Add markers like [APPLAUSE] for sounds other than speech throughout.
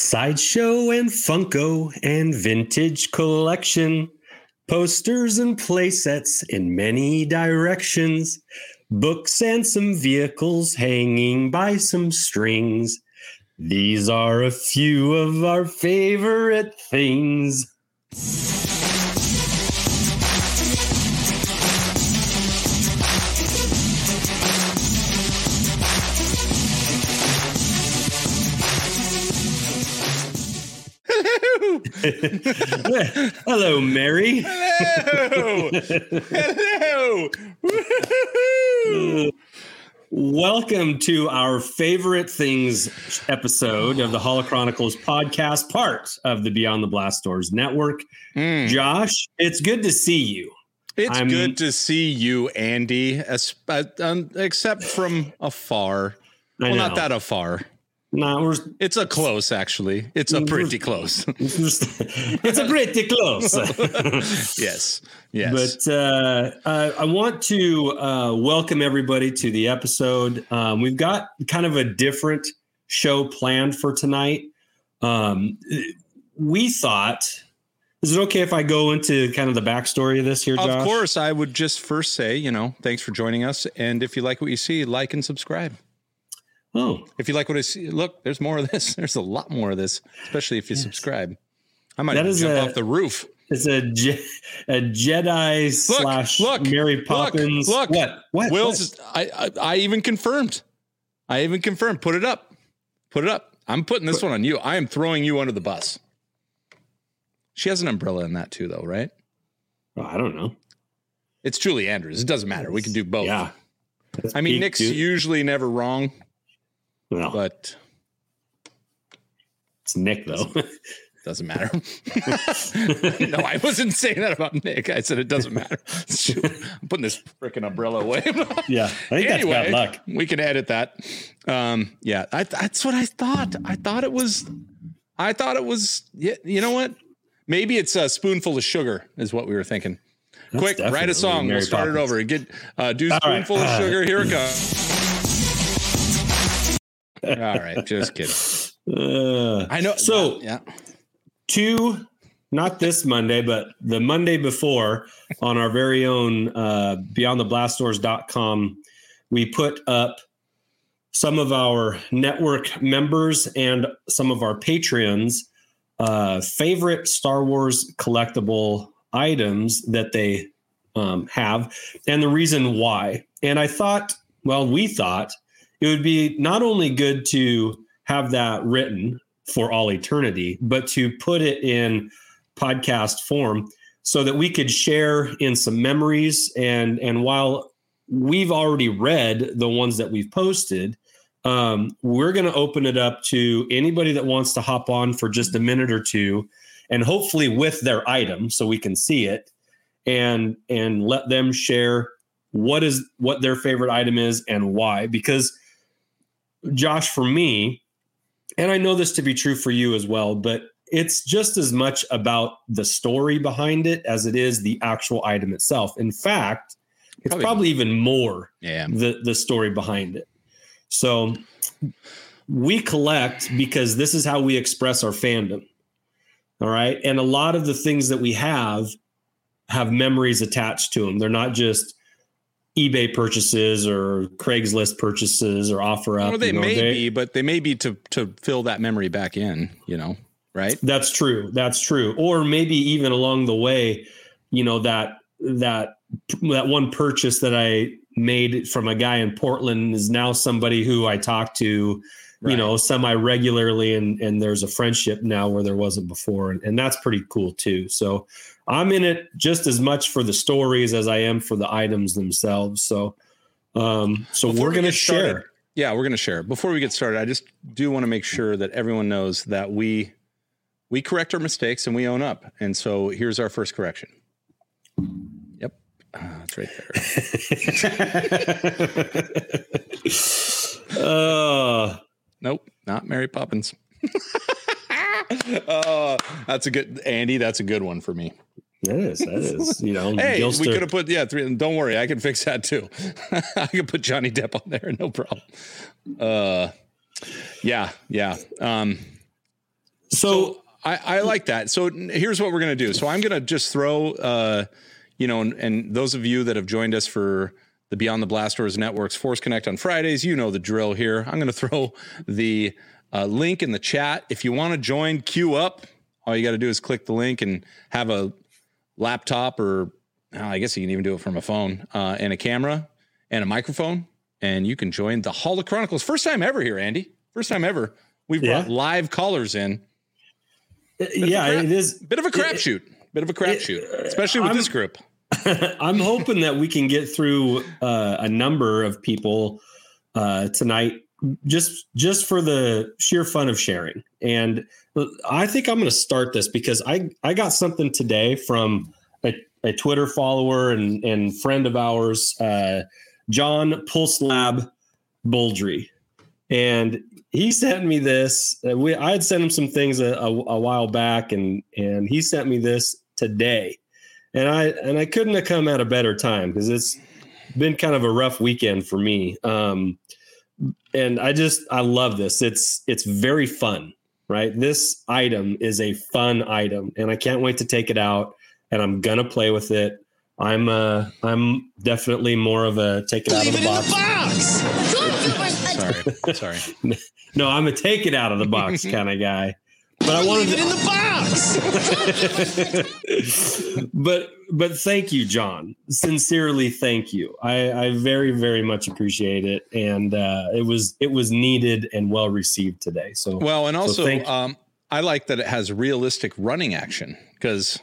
Sideshow and Funko and vintage collection, posters and playsets in many directions, books and some vehicles hanging by some strings. These are a few of our favorite things. [LAUGHS] Hello, Mary. Hello. Hello. Welcome to our favorite things episode of the Holo Chronicles podcast, part of the Beyond the Blast Doors network. Mm. Josh, it's good to see you. It's I'm- good to see you, Andy, as, uh, um, except from afar. I Well, know. not that afar. No, we're It's a close, actually. It's a pretty close. [LAUGHS] it's a pretty close. [LAUGHS] yes. Yes. But uh, uh, I want to uh, welcome everybody to the episode. Um, we've got kind of a different show planned for tonight. Um, we thought, is it okay if I go into kind of the backstory of this here, Josh? of course, I would just first say, you know, thanks for joining us. And if you like what you see, like and subscribe. Oh, If you like what I see, look, there's more of this. [LAUGHS] There's a lot more of this, especially if you subscribe. I might That even jump a- off the roof. it's a, Je- a Jedi slash look, Mary Poppins. look. what? What? Will's. I, I I even confirmed. I even confirmed. Put it up. Put it up. I'm putting this one on you. I am throwing you under the bus. She has an umbrella in that too, though, right? What? Oh, I don't know. It's Julie Andrews. It doesn't matter. We can do both. Yeah. That's I mean, peak, Nick's dude. usually never wrong, Well, but it's Nick though. doesn't [LAUGHS] matter. [LAUGHS] no, I wasn't saying that about Nick. I said it doesn't matter. [LAUGHS] I'm putting this freaking umbrella away. yeah, I think that's bad luck. We can edit that. Um, yeah, I, that's what I thought. I thought it was. I thought it was. Yeah, you know what? Maybe it's a spoonful of sugar is what we were thinking. That's Quick, write a song. Mary we'll start Poppins. it over. Get uh, do All right. spoonful of sugar. Here it comes. All right, just kidding. Uh, I know. So- yeah, two, not this Monday, but the Monday before on our very own uh, beyondtheblastdoors.com, we put up some of our network members and some of our patrons uh, favorite Star Wars collectible items that they um, have and the reason why. And I thought, well, we thought it would be not only good to have that written for all eternity, but to put it in podcast form so that we could share in some memories. And and while we've already read the ones that we've posted, um, we're going to open it up to anybody that wants to hop on for just a minute or two, and hopefully with their item so we can see it, and and let them share what is what their favorite item is and why. Because Josh, for me, and I know this to be true for you as well, but it's just as much about the story behind it as it is the actual item itself. In fact, it's Probably- probably, even more yeah. the the story behind it. So we collect because this is how we express our fandom. All right, and a lot of the things that we have have memories attached to them. They're not just eBay purchases or Craigslist purchases or offer up. Well, they you know, may they- be, but they may be to to fill that memory back in. You know, right? That's true. That's true. Or maybe even along the way, you know that that that one purchase that I made from a guy in Portland is now somebody who I talk to, you know, semi regularly, and and there's a friendship now where there wasn't before, and, and that's pretty cool too. So I'm in it just as much for the stories as I am for the items themselves. So, um, so Before we're we gonna get started, share. Yeah, we're going to share. Before we get started, I just do want to make sure that everyone knows that we we correct our mistakes and we own up. And so here's our first correction. Yep, Ah, it's right there. [LAUGHS] uh, Nope, not Mary Poppins. [LAUGHS] uh, that's a good Andy. That's a good one for me. That is that [LAUGHS] is you know Hey, Gilster- we could have put yeah. Three, don't worry, I can fix that too. [LAUGHS] I can put Johnny Depp on there, no problem. Uh, yeah, yeah. Um, So, I, I like that. So here's what we're gonna do. So I'm gonna just throw, uh, you know, and, and those of you that have joined us for the Beyond the Blast Doors Networks Force Connect on Fridays, you know the drill here. I'm gonna throw the uh, link in the chat. If you want to join, queue up. All you got to do is click the link and have a laptop, or I guess you can even do it from a phone uh, and a camera and a microphone, and you can join the Holo Chronicles. First time ever here, Andy. First time ever. We've Yeah. brought live callers in. yeah, crap- it is. Bit of a crapshoot. Bit of a crapshoot, especially with I'm- this group. [LAUGHS] I'm hoping that we can get through uh, a number of people uh, tonight, just just for the sheer fun of sharing. And I think I'm going to start this because I I got something today from a, a Twitter follower and and friend of ours, uh, John Pulselab Boldry, and he sent me this. Uh, we I had sent him some things a, a, a while back, and and he sent me this today and I and I couldn't have come at a better time because it's been kind of a rough weekend for me. Um, and I just I love this. It's it's very fun, right? This item is a fun item, and I can't wait to take it out. And I'm gonna play with it. I'm uh I'm definitely more of a take it out of the box. Sorry, [LAUGHS] sorry. [LAUGHS] No, I'm a take it out of the box [LAUGHS] kind of guy. But I wanted to, in the box. [LAUGHS] but but thank you, John. Sincerely, thank you. I, I very very much appreciate it, and uh, it was it was needed and well received today. So Well, and also, you. um, I like that it has realistic running action because,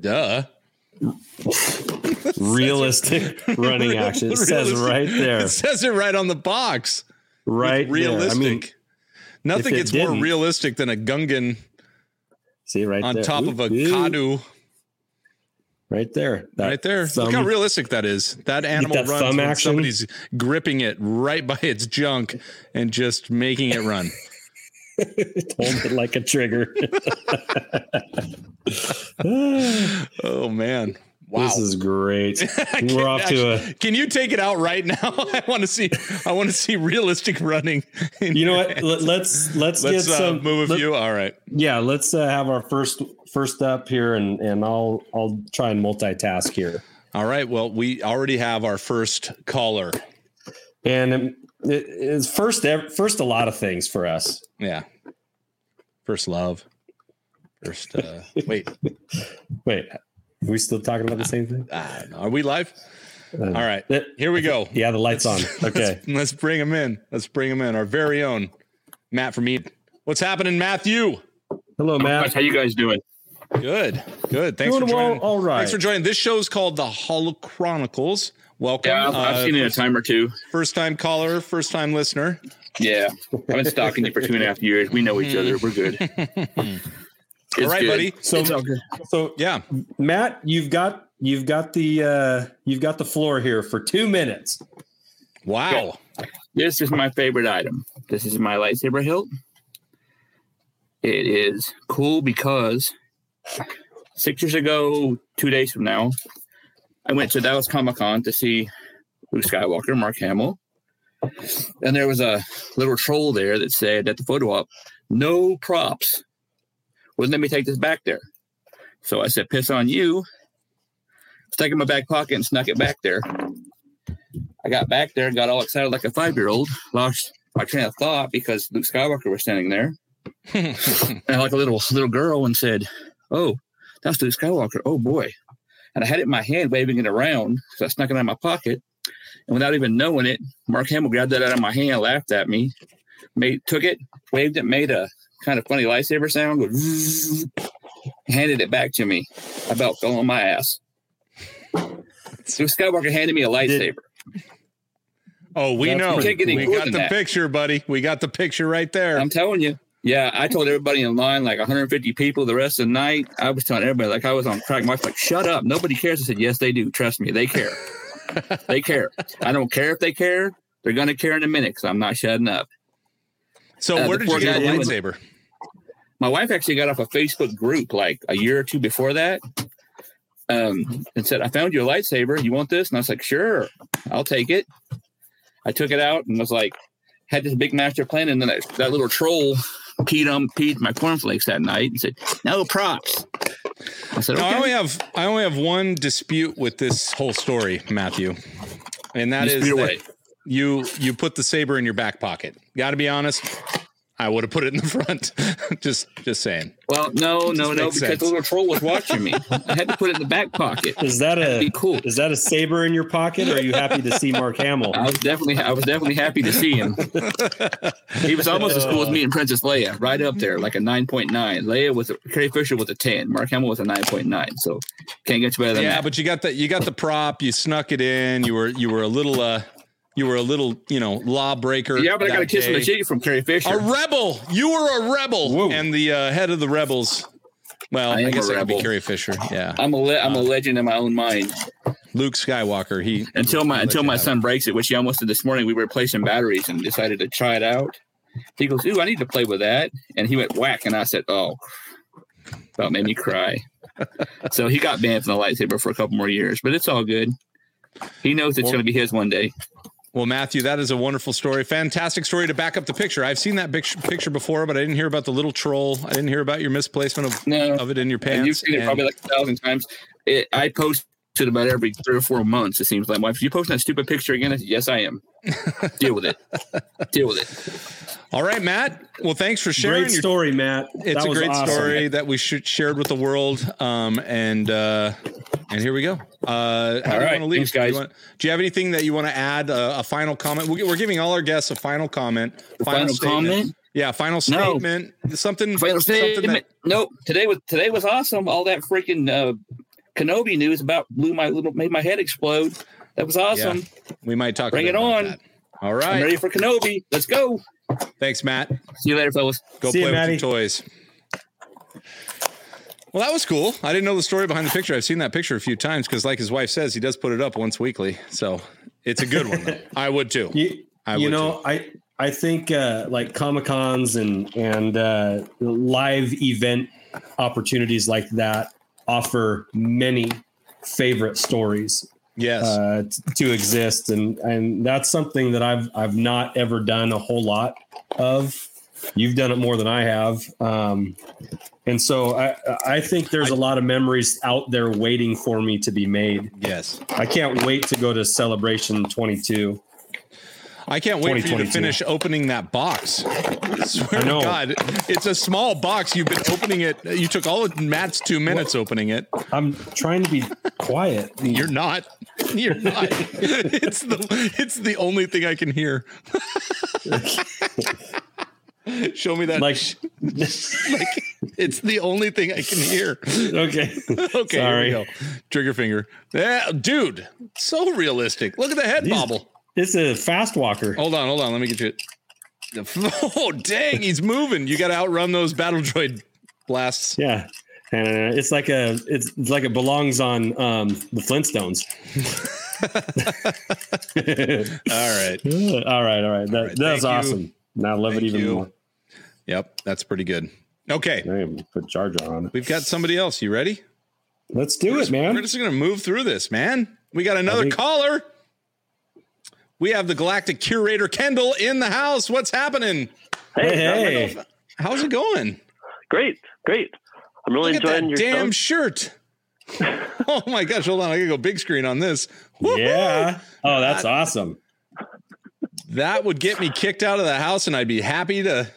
duh. [LAUGHS] realistic [LAUGHS] running action. It says right there, It says it right on the box. right realistic. I mean, Nothing gets more realistic than a Gungan see right on there. top of a Ooh, ooh, Kaadu. right there, That Right there. thumb- Look how realistic that is. That animal that runs when action? somebody's gripping it right by its junk and just making it run. [LAUGHS] hold it like a trigger. [LAUGHS] oh man. Wow. This is great. [LAUGHS] We're off to a [LAUGHS] Can you take it out right now? [LAUGHS] I want to see. I want to see realistic running. in you know what? Let, let's let's, Let's get uh, some move a let- few. All right. Yeah, let's uh, have our first first up here, and and I'll I'll try and multitask here. All right. Well, we already have our first caller. And it, it's first first a lot of things for us. Yeah. First love. First. Uh, wait. Wait, we still talking about the same thing? Ah, are we live? Uh, All right. Here we go. yeah, the lights on. Okay. Let's, [LAUGHS] let's bring him in. Let's bring him in. Our very own Matt from Eden. What's happening, Matthew? Hello, Matt. How you guys doing? Good. Good. Thanks Doing for well, joining. all right. Thanks for joining. This show's called the Holo Chronicles. Welcome. Yeah, I've, I've Uh, seen it a time or two. First time caller, first time listener. Yeah, I've been stalking you for two and a half years. We know each other. We're good. [LAUGHS] All It's right, good. buddy. So, It's all good. so Yeah. Matt, you've got you've got the uh, you've got the floor here for two minutes. Wow. This is my favorite item. This is my lightsaber hilt. It is cool because six years ago, two days from now, I went to Dallas Comic Con to see Luke Skywalker, Mark Hamill. And there was a little troll there that said at the photo op, no props. Wouldn't let me take this back there. So I said, piss on you. Stuck it in my back pocket and snuck it back there. I got back there and got all excited like a five year old, lost my train of thought because Luke Skywalker was standing there. [LAUGHS] and like a little little girl and said, Oh, that's Luke Skywalker. Oh boy. And I had it in my hand, waving it around. So I snuck it out of my pocket. And without even knowing it, Mark Hamill grabbed that out of my hand, laughed at me, made took it, waved it, made a kind of funny lightsaber sound, zzz, handed it back to me. I about fell on my ass. Luke Skywalker handed me a lightsaber. Oh, we That's know. pretty Can't get any We got the that. picture, buddy. We got the picture right there. I'm telling you. Yeah, I told everybody in line, like 150 people the rest of the night. I was telling everybody, like I was on crack. Mark's like, shut up. Nobody cares. I said, yes, they do. Trust me. They care. [LAUGHS] they care. I don't care if they care. They're going to care in a minute because I'm not shutting up. so, uh, where did you get the guy- lightsaber? My wife actually got off a Facebook group like a year or two before that um, and said, I found your lightsaber. You want this? And I was like, sure, I'll take it. I took it out and was like, had this big master plan. And then that, that little troll peed on peed my cornflakes that night and said, "No props." I said, Now, I only have I only have one dispute with this whole story, Matthew, and that is Dispute that you you put the saber in your back pocket. Got to be honest, I would have put it in the [LAUGHS] front. just just saying. Well, no, no, no, makes because sense. the little troll was watching me. I had to put it in the back pocket. Is that Be a cool. is that a saber in your pocket, or are you happy to see Mark Hamill? I was definitely, I was definitely happy to see him. [LAUGHS] he was almost as cool as me and Princess Leia, right up there, like a nine point nine. Leia was a, Carrie Fisher was a ten. Mark Hamill was a nine point nine. So can't get you better than Yeah, that. Yeah, but you got the you got the prop. You snuck it in. You were you were a little uh you were a little you know lawbreaker. yeah, but I got a kiss from the cheek from Carrie Fisher. A rebel. You were a rebel, Whoa. and the uh, head of the rebels. Well, I I, guess that could be. Carrie Fisher. Yeah, I'm a le- I'm a legend in my own mind. Luke Skywalker. He Until my until my son breaks it, which he almost did this morning. We were replacing batteries and decided to try it out. He goes, "Ooh, I need to play with that," and he went whack, and I said, "Oh." That made me cry. so he got banned from the lightsaber for a couple more years, but it's all good. He knows it's Well- going to be his one day. Well, Matthew, that is a wonderful story. Fantastic story to back up the picture. I've seen that pic- picture before, but I didn't hear about the little troll. I didn't hear about your misplacement of, No, of it in your pants. and you've seen it and- probably like a thousand times. It, I post it about every three or four months. It seems like. Well, if you post that stupid picture again, I said, yes, I am. [LAUGHS] Deal with it. Deal with it. All right, Matt. Well, thanks for sharing. Great your- story, Matt. it's That a great awesome. story that we should shared with the world. Um, and uh, and here we go. Uh, how All do you right. want to leave? Thanks, guys. Do you, want- do you have anything that you want to add? Uh, a final comment? We- We're giving all our guests a final comment. Final statement. comment? Yeah, final No. statement. Something. Final something statement. Nope. Today was today was awesome. All that freaking uh, Kenobi news about blew my little made my head explode. That was awesome. that we might talk. a Bring it on. that. All I'm ready for Kenobi. Let's go. Thanks, Matt. See you later, fellas. Go See ya, play with your toys. Well, that was cool. I didn't know the story behind the picture. I've seen that picture a few times because, like his wife says, he does put it up once weekly. So it's a good one. though. [LAUGHS] I would too. You, I you would know, I I think uh, like comic cons and and uh, live event opportunities like that offer many favorite stories Yes. uh, t- to exist, and and that's something that I've I've not ever done a whole lot of. You've done it more than I have, um, and so I I think there's a lot of memories out there waiting for me to be made. yes. I can't wait to go to Celebration 22. I can't wait for you to finish opening that box. I swear I to God, it's a small box. You've been opening it. You took all of Matt's two minutes opening it. I'm trying to be quiet. You're not. You're not. [LAUGHS] It's the. It's the only thing I can hear. [LAUGHS] Show me that. Like, like it's the only thing I can hear. okay. [LAUGHS] Okay, Sorry. here we go. Trigger finger. Yeah, dude, so realistic. Look at the head These- bobble. It's a fast walker. Hold on, hold on. Let me get you. [LAUGHS] Oh dang, he's moving. You got to outrun those battle droid blasts. Yeah. And uh, it's like a it's, it's like it belongs on um, the Flintstones. [LAUGHS] All right. [LAUGHS] all right, all right. That, right, that's thank you. awesome. Now I love Thank it even you. more. Yep, that's pretty good. Okay, put Jar on we've got somebody else. You ready? Let's do it, man. We're just gonna move through this, man. We got another think- caller. We have the Galactic Curator Kendall in the house. What's happening? Hey, hey. How's it going? Great, great. I'm really Look at enjoying that your damn show. shirt. [LAUGHS] oh my gosh, hold on. I gotta go big screen on this. Woo-hoo! Yeah. Oh, that's awesome. That would get me kicked out of the house and I'd be happy to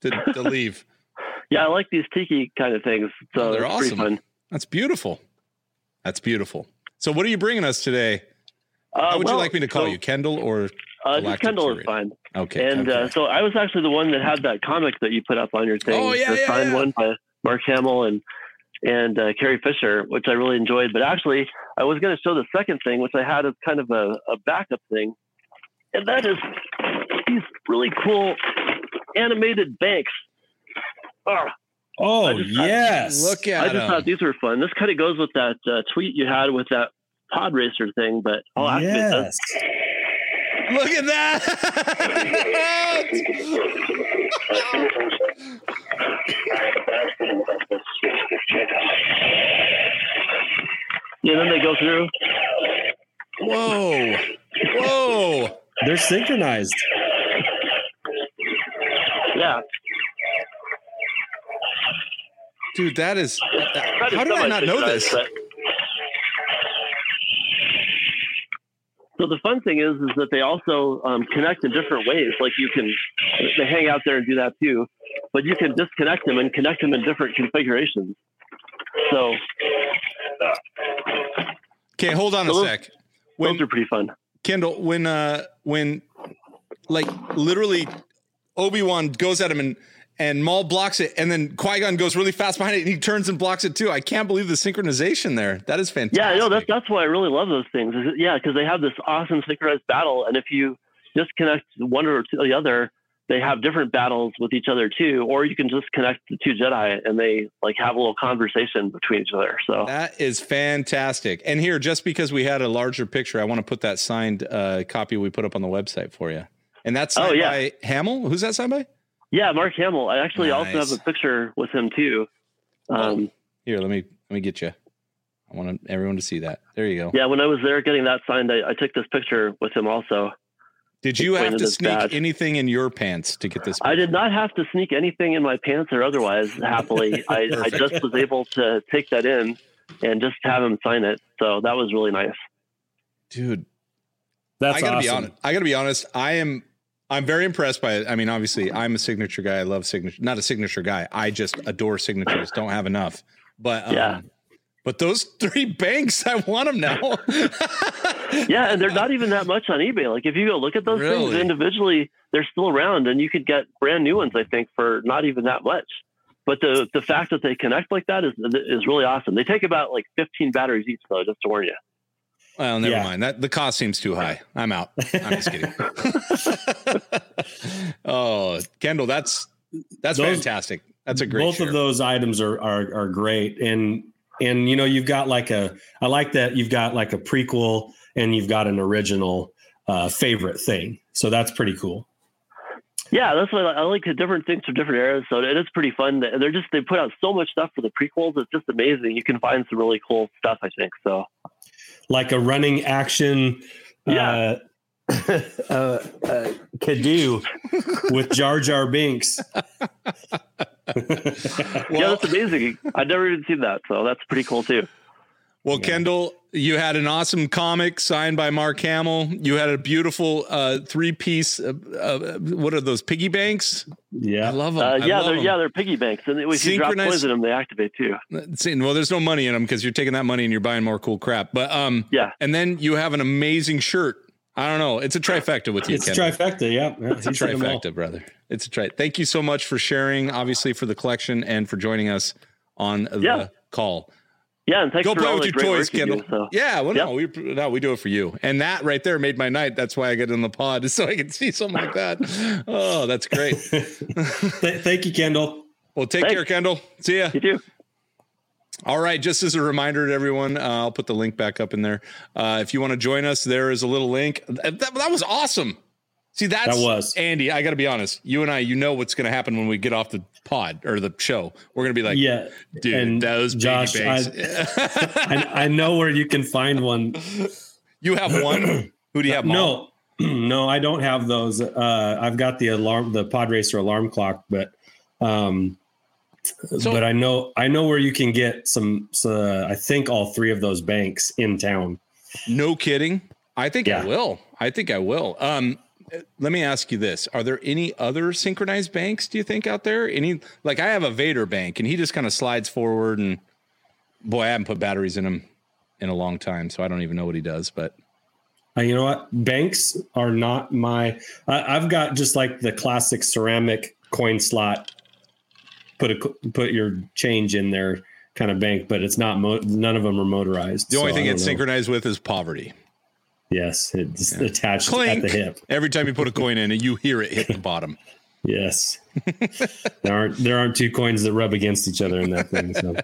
to, to leave. [LAUGHS] Yeah, I like these tiki kind of things. So Oh, they're awesome. fun. That's beautiful. That's beautiful. So what are you bringing us today? Uh, How would you like me to call so, you? Kendall or Uh, just Galactic Kendall is Curator? fine. okay. And okay. uh, so I was actually the one that had that comic that you put up on your thing. Oh, yeah, the yeah, signed yeah. one by Mark Hamill and and uh, Carrie Fisher, which I really enjoyed. But actually, I was going to show the second thing, which I had as kind of a, a backup thing, and that is these really cool animated banks. Ah, Oh, I just- yes. Look at. I at just thought these were fun. This kind of goes with that uh, tweet you had with that pod racer thing, but I'll activate this. yes. Look at that. Yeah, then they go through. Whoa. Whoa. They're synchronized. Yeah. Dude, that is. How did I not know this? that. So the fun thing is, is that they also um, connect in different ways. Like you can, they hang out there and do that too, but you can disconnect them and connect them in different configurations. So Okay, hold on a Those- sec. those When are pretty fun. Kendall, when uh when like literally Obi Wan goes at him and and Maul blocks it, and then Qui Gon goes really fast behind it, and he turns and blocks it too. I can't believe the synchronization there. That is fantastic. Yeah, know that's that's why I really love those things. Is it- yeah, because they have this awesome synchronized battle, and if you disconnect one or the other, they have different battles with each other too. Or you can just connect the two Jedi, and they like have a little conversation between each other. So That is fantastic. And here, just because we had a larger picture, I want to put that signed uh, copy we put up on the website for you. And that's signed Oh, yeah. by Hamill. Who's that signed by? Yeah, Mark Hamill. I actually also have a picture with him too. Um, Here, let me let me get you. I want everyone to see that. There you go. yeah, when I was there getting that signed, I, I took this picture with him also. Did you have to sneak badge. anything in your pants to get this? I did not have to sneak anything in my pants or otherwise. Happily, [LAUGHS] I, I just was able to take that in and just have him sign it. So that was really nice. Dude, That's I gotta be honest. I gotta be honest. I am. I'm very impressed by it. I mean, obviously, I'm a signature guy. I love signature. Not a signature guy. I just adore signatures. Don't have enough. But um, Yeah. But those [LAUGHS] three banks, I want them now. [LAUGHS] Yeah, and they're not even that much on eBay. Like if you go look at those things individually, they're still around, and you could get brand new ones. I think for not even that much. But the the fact that they connect like that is is really awesome. They take about like 15 batteries each, though, just to warn you. Well, never Yeah. mind. That the cost seems too high. I'm out. I'm just kidding. [LAUGHS] [LAUGHS] oh, Kendall, that's that's Those- fantastic. That's a great. both share. of those items are, are are great and and you know you've got like a i like that you've got like a prequel and you've got an original uh favorite thing so that's pretty cool Yeah, that's why I like- I like the different things from different eras. So it is pretty fun. They're just they put out so much stuff for the prequels. It's just amazing. You can find some really cool stuff. I think so. Like a running action Yeah. [LAUGHS] uh, uh, uh, Kaadu with Jar Jar Binks. [LAUGHS] yeah, that's amazing. I've never even seen that, so that's pretty cool too. Well, Kendall, you had an awesome comic signed by Mark Hamill. You had a beautiful uh, three-piece. Uh, uh, what are those piggy banks? Yeah, I yeah, love them. Uh, I yeah, love they're 'em. yeah they're piggy banks, and if you drop Synchronized- coins in them, they activate too. See, Well, there's no money in them because you're taking that money and you're buying more cool crap. But um, Yeah. and then you have an amazing shirt. I don't know. It's a trifecta with you. it's a Kendall. trifecta. Yeah, yeah It's a he's hit 'em all. trifecta, brother. It's a tri. Thank you so much for sharing, obviously, for the collection and for joining us on the Yeah. call. Yeah, and thanks Go for play all with the your great toys, work you Kendall. do, so. Yeah, well, no, Yep. we no, we do it for you, and that right there made my night. That's why I get in the pod, [LAUGHS] so I can see something like that. Oh, that's great. [LAUGHS] Thank you, Kendall. Well, take Thanks. care, Kendall. See ya. You too. All right, just as a reminder to everyone, uh, I'll put the link back up in there. Uh, if you want to join us, there is a little link. That, that was awesome. See, that's That was. Andy. I got to be honest. You and I, you know what's going to happen when we get off the pod or the show. We're going to be like, yeah, dude, and those Josh, banks. [LAUGHS] I, I know where you can find one. [LAUGHS] you have one. [CLEARS THROAT] Who do you have? Maul? No, [CLEARS THROAT] no, I don't have those. Uh, I've got the alarm, the pod racer alarm clock, but um, So- but I know I know where you can get some. So I think all three of those banks in town. No kidding. I think I will. I think I will. Um, let me ask you this: Are there any other synchronized banks? Do you think out there? Any like I have a Vader bank, and he just kind of slides forward, and boy, I haven't put batteries in him in a long time, so I don't even know what he does. But Uh, you know what? Banks are not my. I, I've got just like the classic ceramic coin slot. Put a put your change in there kind of bank, but it's not. Mo- none of them are motorized. the only so thing it's know. synchronized with is poverty. Yes, it's Yeah. attached Clink. at the hip. Every time you put a coin in, you hear it hit the bottom. [LAUGHS] Yes. there aren't there aren't two coins that rub against each other in that thing. So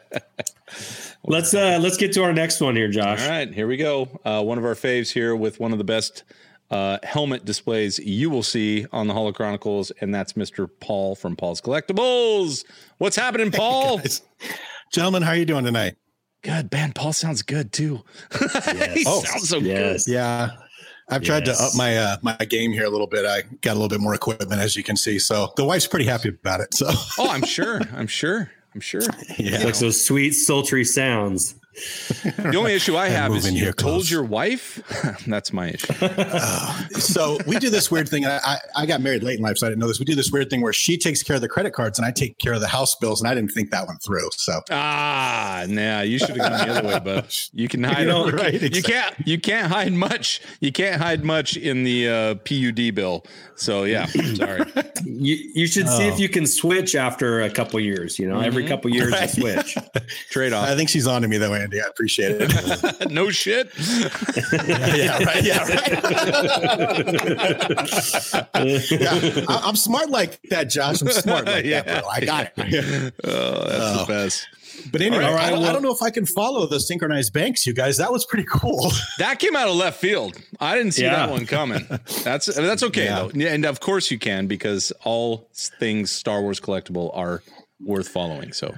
[LAUGHS] let's uh let's get to our next one here, Josh. All right, here we go. Uh, one of our faves here with one of the best uh, helmet displays you will see on the Holo Chronicles, and that's Mr. Paul from Paul's Collectibles. What's happening, Paul? Guys. Gentlemen, how are you doing tonight? Good, man. Paul sounds good too. [LAUGHS] he Oh, sounds so yes. Yeah. I've tried Yes. to up my uh, my game here a little bit. I got a little bit more equipment, as you can see. So the wife's pretty happy about it. So. Oh, I'm sure. I'm sure. I'm sure. [LAUGHS] Yeah. Like those sweet, sultry sounds. [LAUGHS] The only issue I have is you told close. your wife. [LAUGHS] That's my issue. Oh, so we do this weird thing. I, I I got married late in life, so I didn't know this. We do this weird thing where she takes care of the credit cards and I take care of the house bills, and I didn't think that one through. So Ah, nah, you should have gone the other way, but you can hide. [LAUGHS] know, you, right, you can't. You can't hide much. You can't hide much in the uh, PUD bill. So yeah, sorry. You you should see Oh. if you can switch after a couple years. You know, every Mhm. couple years Right. you switch. Trade off. I think she's on to me though, Andy. I appreciate it. [LAUGHS] no shit. [LAUGHS] yeah, right. Yeah, right. [LAUGHS] yeah, I, I'm smart like that, Josh. I'm smart like Yeah. that, bro. I got it. Oh, that's the Oh. best. But anyway, All right, I, don't, I don't know if I can follow the synchronized banks, you guys. That was pretty cool. That came out of left field. I didn't see Yeah. that one coming. That's that's okay Yeah. though, Yeah, and of course you can because all things Star Wars collectible are worth following. So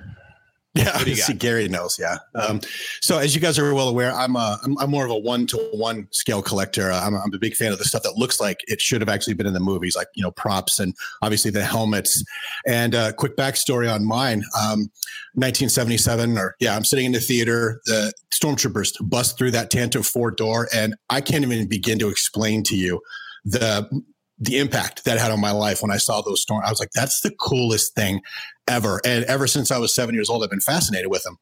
Yeah, see. Gary knows. Yeah. Um, so as you guys are well aware, I'm a, I'm, I'm more of a one to one scale collector. Uh, I'm, a- I'm a big fan of the stuff that looks like it should have actually been in the movies, like you know props and obviously the helmets. And uh, quick backstory on mine: um, 1977, or yeah, I'm sitting in the theater. The stormtroopers bust through that Tantive four door, and I can't even begin to explain to you the the impact that had on my life when I saw those storm. I was like, that's the coolest thing ever. And ever since I was seven years old, I've been fascinated with them.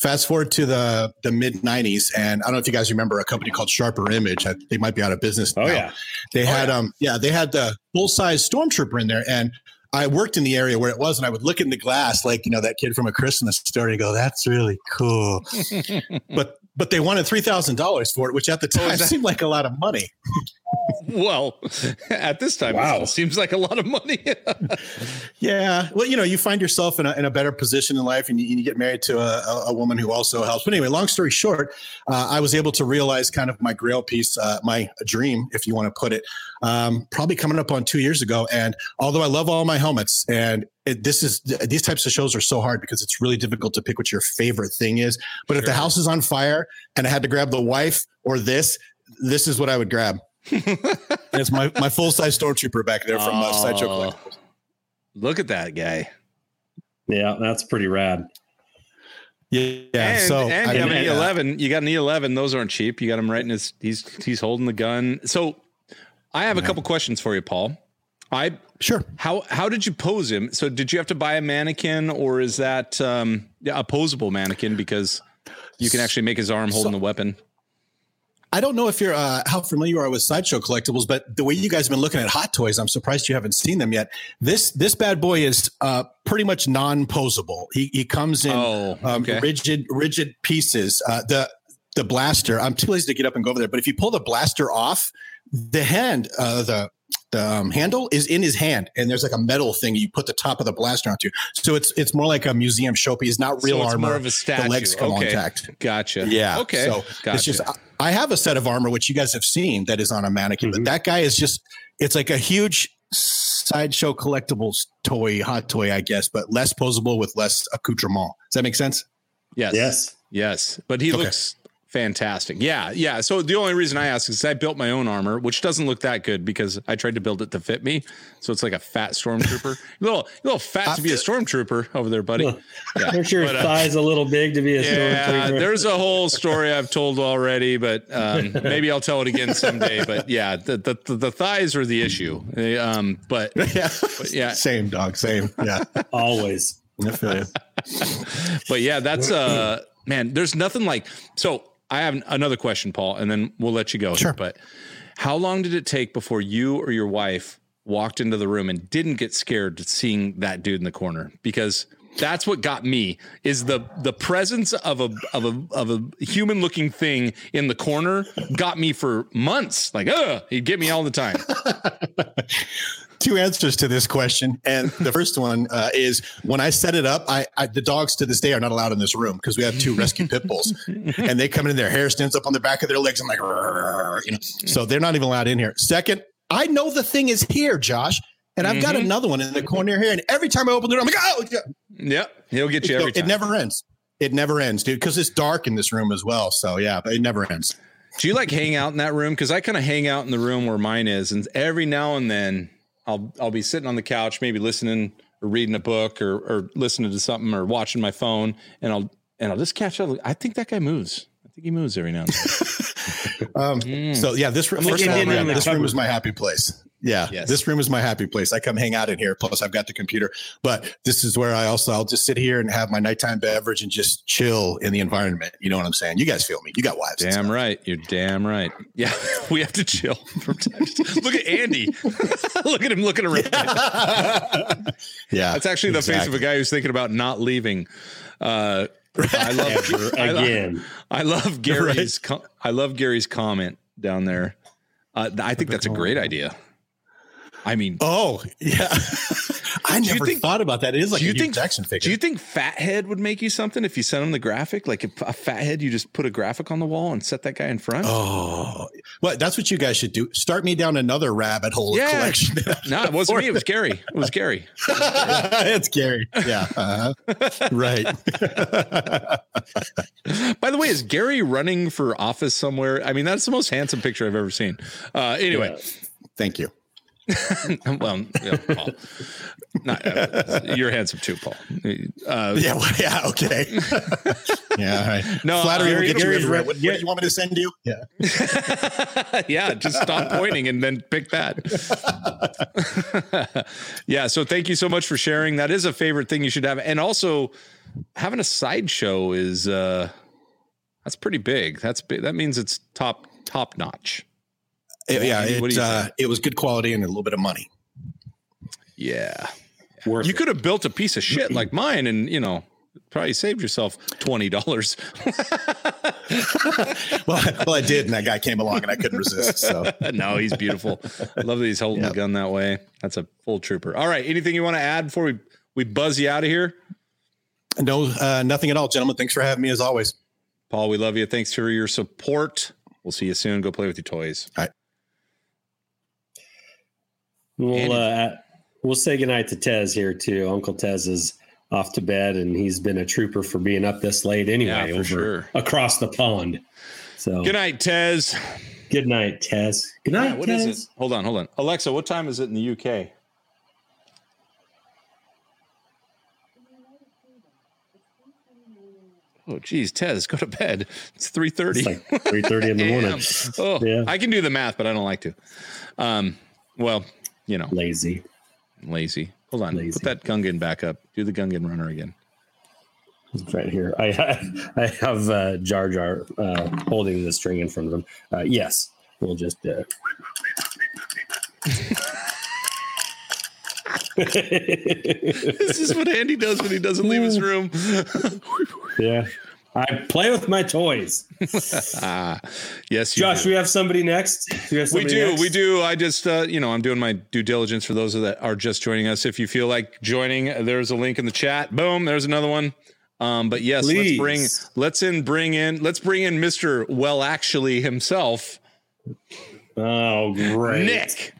Fast forward to the the mid '90s, and I don't know if you guys remember a company called Sharper Image. I- They might be out of business. Oh now. yeah, They had um yeah they had the full size stormtrooper in there, and I worked in the area where it was, and I would look in the glass like you know that kid from a Christmas story, and go, "That's really cool." [LAUGHS] but but they wanted three thousand dollars for it, which at the Oh, time is that- seemed like a lot of money. [LAUGHS] well, at this time, Wow. it seems like a lot of money. [LAUGHS] Yeah. Well, you know, you find yourself in a, in a better position in life and you, you get married to a, a- woman who also helps. But anyway, long story short, uh, I was able to realize kind of my grail piece, uh, my dream, if you want to put it, um, probably coming up on two years ago. And although I love all my helmets and it, this is these types of shows are so hard because it's really difficult to pick what your favorite thing is. But if the house is on fire and I had to grab the wife or this, this is what I would grab. It's my, my full size stormtrooper back there from uh, Sideshow Oh, Collectibles. Look at that guy. yeah, that's pretty rad. Yeah. and, so and I you have an E11. You got an E11. Those aren't cheap. You got him right in his. He's he's holding the gun. So, I have a couple questions for you, Paul. I Sure. how how did you pose him? So, did you have to buy a mannequin, or is that um, yeah, a posable mannequin because you can actually make his arm holding So- the weapon? I don't know if you're uh, how familiar you are with sideshow collectibles, but the way you guys have been looking at hot toys, I'm surprised you haven't seen them yet. This this bad boy is uh, pretty much non-posable. He he comes in Oh, um, rigid rigid pieces. Uh, the the blaster. I'm too lazy to get up and go over there, but if you pull the blaster off, the hand uh, the the um, handle is in his hand, and there's like a metal thing you put the top of the blaster onto. So it's it's more like a museum showpiece, not real so it's armor. more of a statue. the legs come okay. intact. Gotcha. Yeah. Okay. So gotcha. it's just I have a set of armor which you guys have seen that is on a mannequin, Mhm. but that guy is just it's like a huge sideshow collectibles toy, hot toy, I guess, but less posable with less accoutrement. Does that make sense? yes. Yes. Yes, but he Okay. looks fantastic. Yeah, yeah. So the only reason I ask is I built my own armor, which doesn't look that good because I tried to build it to fit me. So it's like a fat stormtrooper. a [LAUGHS] little, a little fat to be a stormtrooper over there, buddy. Well, Yeah. [LAUGHS] Aren't your But, uh, thighs a little big to be a [LAUGHS] Yeah, stormtrooper? there's a whole story I've told already, but um, maybe I'll tell it again someday. But yeah, the the, the, the thighs are the issue. They, Um, but yeah. But yeah. Same dog. Same. Yeah. Always. I feel you. but yeah, that's uh man, there's nothing like so I have another question, Paul, and then we'll let you go. Sure. But how long did it take before you or your wife walked into the room and didn't get scared to seeing that dude in the corner? Because that's what got me is the the presence of a of a of a human looking thing in the corner got me for months. Like, uh, he'd get me all the time. [LAUGHS] Two answers to this question, and the first one uh, is when I set it up. I, I the dogs to this day are not allowed in this room because we have two rescue pit bulls, [LAUGHS] and they come in. Their hair stands up on the back of their legs. I'm like, you know, so they're not even allowed in here. Second, I know the thing is here, Josh, and I've got Mhm. another one in the corner here. And every time I open the door, I'm like, oh, yeah. Yep, he'll get you every time. it never ends. It never ends, dude, because it's dark in this room as well. So yeah, but it never ends. Do you like hang out in that room? Because I kind of hang out in the room where mine is, and every now and then I'll I'll be sitting on the couch, maybe listening or reading a book or or listening to something or watching my phone, and I'll and I'll just catch up. I think that guy moves. I think he moves every now and then. [LAUGHS] [LAUGHS] Um, Mm. So yeah, this room, first of looking all, in this room cupboard. is my happy place. Yeah, Yes. this room is my happy place. I come hang out in here. Plus, I've got the computer. But this is where I also I'll just sit here and have my nighttime beverage and just chill in the environment. You know what I'm saying? You guys feel me? You got wives. Damn right. You're damn right. Yeah, [LAUGHS] we have to chill [LAUGHS] from time to time. Look at Andy. [LAUGHS] Look at him looking around. yeah, That's actually the face of a guy who's thinking about not leaving. Uh, I love Ever I again. I love Gary's. Com- I love Gary's comment down there. Uh, I think that's a great idea. I mean, Oh yeah, [LAUGHS] I never think- thought about that. It is like do a you think Jackson figure. Do you think Fathead would make you something if you sent him the graphic? Like if a Fathead, you just put a graphic on the wall and set that guy in front. Oh, well, that's what you guys should do. Start me down another rabbit hole Yeah. of collection. [LAUGHS] no, it wasn't me. It was Gary. It was Gary. [LAUGHS] it's Gary. Yeah. Uh-huh. right. By the way, is Gary running for office somewhere? I mean, that's the most handsome picture I've ever seen. Uh, anyway, Thank you. [LAUGHS] well, yeah, Paul. Not, uh, you're handsome too, Paul. Uh, Yeah. Well, yeah. Okay. [LAUGHS] yeah. All right. No, Flattery Gary- will get you everywhere. rep- What, what do you want me to send you? Yeah. [LAUGHS] yeah, just stop pointing and then pick that. yeah, so thank you so much for sharing. That is a favorite thing you should have. And also having a sideshow is uh that's pretty big. That's big. That means it's top top notch. It- yeah. It, uh, it was good quality and a little bit of money. Yeah. Worth You could have built a piece of shit like [CLEARS THROAT] mine and, you know, probably saved yourself $20. [LAUGHS] Well, well, I did, and that guy came along, and I couldn't resist. So [LAUGHS] no, he's beautiful. I love that he's holding Yep. the gun that way. That's a full trooper. All right, anything you want to add before we we buzz you out of here? no, uh, nothing at all, gentlemen. Thanks for having me as always. Paul, we love you. Thanks for your support. We'll see you soon. Go play with your toys. We'll uh, we'll say goodnight to Tez here too. Uncle Tez is off to bed, and he's been a trooper for being up this late anyway, Yeah, for over sure. across the pond. So Good night, Tez. good night, Tez. Good night, Yeah, what Tez. is it? Hold on, hold on. Alexa, what time is it in the UK? Oh, geez, Tez, go to bed. It's three thirty. Like three thirty in the morning. [LAUGHS] Oh, Yeah. I can do the math, but I don't like to. Um, well, you know, Lazy. lazy. Hold on, Lazy. put that Gungan back up. Do the Gungan runner again. It's right here. I [LAUGHS] I have uh, Jar Jar uh, holding the string in front of him. Uh, yes, we'll just. Uh... [LAUGHS] this is what Andy does when he doesn't leave his [LAUGHS] room. yeah, I play with my toys. [LAUGHS] ah, yes, you Josh, do. we have somebody next. We, have We do, next? we do. I just, uh, you know, I'm doing my due diligence for those that are just joining us. If you feel like joining, there's a link in the chat. Boom, there's another one. Um, but yes, Please. let's bring, let's in, bring in, let's bring in Mister Well Actually himself, Oh, great, Nick.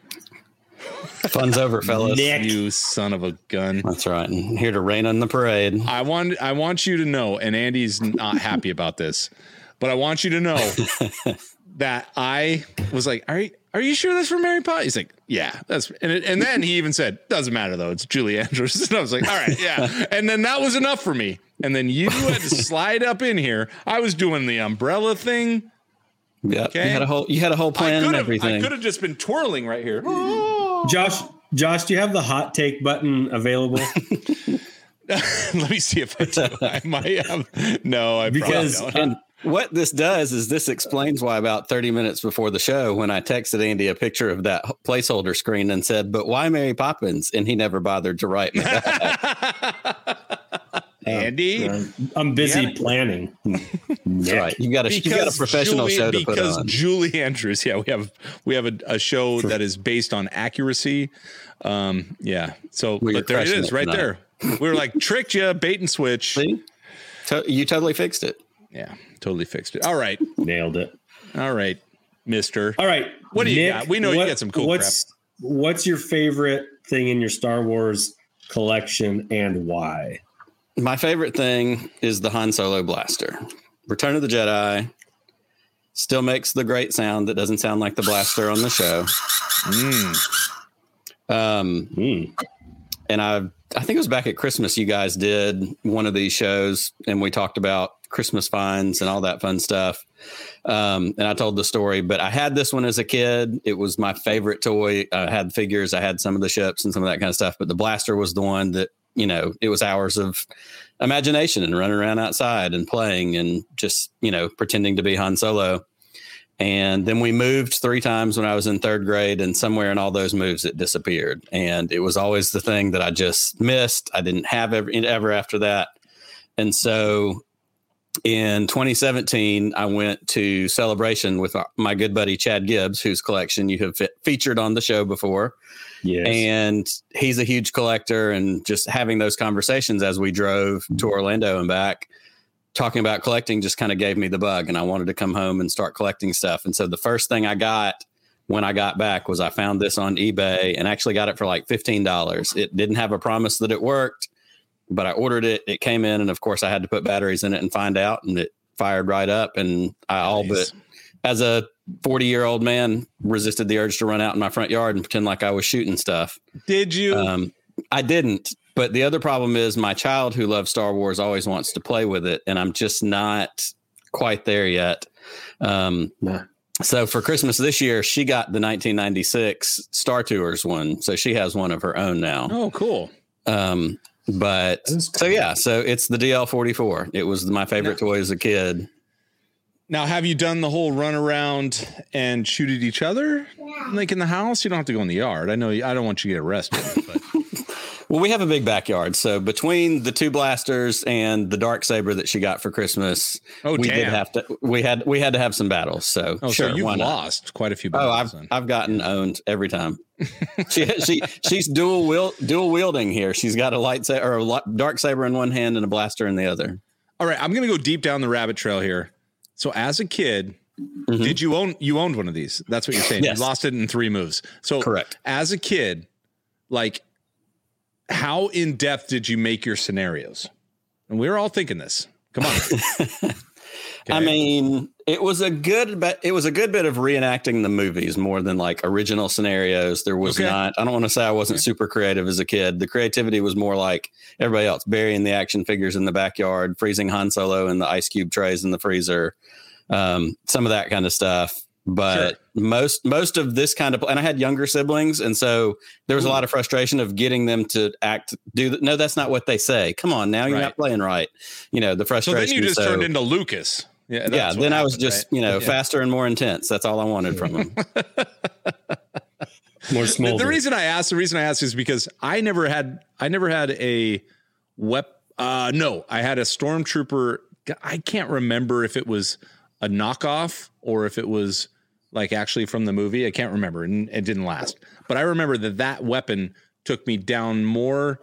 Fun's over, fellas. Nick. You son of a gun. That's right. And here to rain on the parade. I want, I want you to know, and Andy's not happy about this, but I want you to know [LAUGHS] that I was like, "Are you, are you sure that's from Mary Poppins?" He's like, "Yeah, that's." And it, and then he even said, "Doesn't matter though, it's Julie Andrews." [LAUGHS] And I was like, "All right, yeah." [LAUGHS] And then that was enough for me. And then you had to slide up in here. I was doing the umbrella thing. Yeah, Okay. you had a whole you had a whole plan and have, I everything. could have just been twirling right here. Josh, Josh, do you have the hot take button available? [LAUGHS] Let me see if I do. I might have. No, I Because- probably don't. And what this does is this explains why about 30 minutes before the show, when I texted Andy a picture of that placeholder screen and said, "But why Mary Poppins?" and he never bothered to write me. back. [LAUGHS] Andy. Uh, I'm busy Yeah. planning. [LAUGHS] That's right. You got a you got a professional Julie, show to put because on. Julie Andrews, yeah, we have we have a, a show that is based on accuracy. Um, yeah, so Well, but there it is, it right tonight. there. We were like tricked you, bait and switch. See, To- you totally fixed it. Yeah, totally fixed it. All right, Nailed it. all right, Mister. All right. What do you got? We know you got some cool what's, What's your favorite thing in your Star Wars collection and why? My favorite thing is the Han Solo blaster. Return of the Jedi still makes the great sound that doesn't sound like the blaster on the show. Mm, Um, Hmm. and I've I think it was back at Christmas. You guys did one of these shows, and we talked about Christmas finds and all that fun stuff. Um, and I told the story, but I had this one as a kid. It was my favorite toy. I had figures, I had some of the ships and some of that kind of stuff. But the blaster was the one that you know it was hours of imagination and running around outside and playing and just you know pretending to be Han Solo. And then we moved three times when I was in third grade, and somewhere in all those moves, it disappeared. And it was always the thing that I just missed. I didn't have ever, ever after that. And so in 2017, I went to Celebration with my good buddy Chad Gibbs, whose collection you have featured on the show before. Yes. And he's a huge collector, and just having those conversations as we drove mm-hmm. to Orlando and back, talking about collecting just kind of gave me the bug, and I wanted to come home and start collecting stuff. And so the first thing I got when I got back was I found this on eBay and actually got it for like $15. It didn't have a promise that it worked but I ordered it. It came in, and of course, I had to put batteries in it and find out, and it fired right up. And I nice. all but, as a 40 year old man, resisted the urge to run out in my front yard and pretend like I was shooting stuff. Did you? Um, I didn't. But the other problem is my child who loves Star Wars always wants to play with it, and I'm just not quite there yet. Um, nah. So for Christmas this year, she got the 1996 Star Tours one. So she has one of her own now. Oh, cool. Um, but cool. so yeah, so it's the DL44. It was my favorite now, toy as a kid. Now, have you done the whole run around and shoot at each other, yeah. like in the house? You don't have to go in the yard. I know. I don't want you to get arrested. But. [LAUGHS] well, we have a big backyard, so between the two blasters and the dark saber that she got for Christmas, oh, we damn. did have to. We had we had to have some battles. So oh, sure, so you've lost quite a few. Oh, battles, oh, I've then. I've gotten owned every time. [LAUGHS] she she she's dual wield dual wielding here. She's got a lightsaber or a dark saber in one hand and a blaster in the other. All right, I'm gonna go deep down the rabbit trail here. So as a kid, mm-hmm. did you own you owned one of these? That's what you're saying. Yes. You lost it in three moves. So correct. As a kid, like how in depth did you make your scenarios? And we were all thinking this. Come on. [LAUGHS] Okay. I mean, it was a good but it was a good bit of reenacting the movies more than like original scenarios. There was okay. not I don't want to say I wasn't okay. super creative as a kid. The creativity was more like everybody else, burying the action figures in the backyard, freezing Han Solo in the ice cube trays in the freezer. Um, some of that kind of stuff. But sure. most most of this kind of and I had younger siblings, and so there was Ooh. a lot of frustration of getting them to act do the, no, that's not what they say. Come on, now you're right. not playing right. You know the frustration. So then you just so, turned into Lucas. Yeah, yeah. Then happened, I was just right? you know yeah. faster and more intense. That's all I wanted from him. [LAUGHS] more small. The, the, reason I asked, the reason I asked is because I never had, I never had a wep. Uh, no, I had a stormtrooper. I can't remember if it was a knockoff or if it was like actually from the movie. I can't remember, and it didn't last. But I remember that that weapon took me down more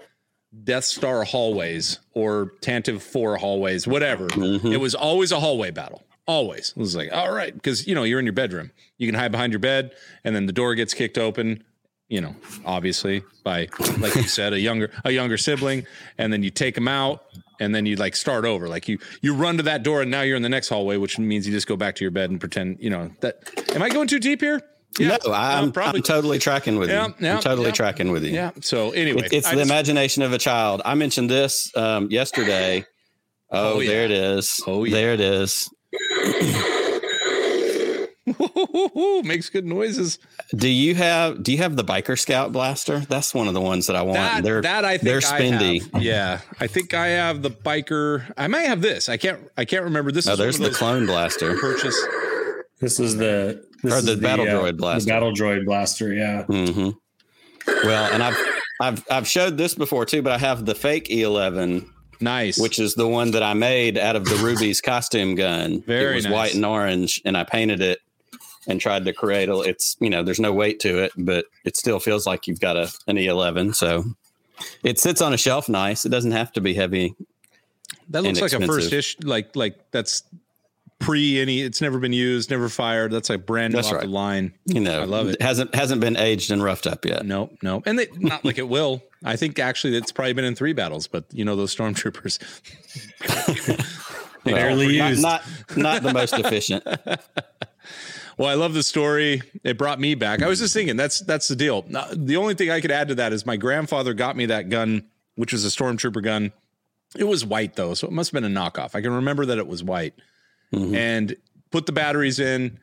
Death Star hallways or Tantive 4 hallways, whatever. Mm-hmm. It was always a hallway battle. Always. It was like, all right, because you know, you're in your bedroom. You can hide behind your bed and then the door gets kicked open, you know, obviously by like you said, a younger a younger sibling, and then you take them out and then you like start over. Like you you run to that door and now you're in the next hallway, which means you just go back to your bed and pretend, you know, that am I going too deep here? Yeah, no, I'm, probably, I'm totally tracking with yeah, you. Yeah, I'm totally yeah. tracking with you. Yeah. So anyway, it, it's I the just, imagination of a child. I mentioned this um, yesterday. Oh, oh there it is. Oh, yeah. there it is. [LAUGHS] Makes good noises. Do you have Do you have the biker scout blaster? That's one of the ones that I want. That, they're that I think they're spendy. Yeah, I think I have the biker. I might have this. I can't. I can't remember. This. Oh, there's the clone blaster. Purchase. This is the this or the battle the, droid uh, blaster. The battle droid blaster, yeah. Mm-hmm. Well, and I've I've I've showed this before too, but I have the fake E11. Nice. Which is the one that I made out of the Rubie's costume gun. Very It was nice. white and orange, and I painted it and tried to create a. It's you know there's no weight to it, but it still feels like you've got a an E11. So it sits on a shelf nice. It doesn't have to be heavy. That looks like a first issue, like like that's pre any it's never been used never fired. That's like brand new that's off right. the line. You know i love it. it hasn't hasn't been aged and roughed up yet. No no and they, not like it will. I think actually it's probably been in three battles but you know those stormtroopers. Barely not, used. not not the most efficient. [LAUGHS] Well i love the story. It brought me back. I was just thinking that's that's the deal. The only thing i could add to that is my grandfather got me that gun which was a stormtrooper gun. It was white though, so it must have been a knockoff. I can remember that it was white. Mhm. And put the batteries in,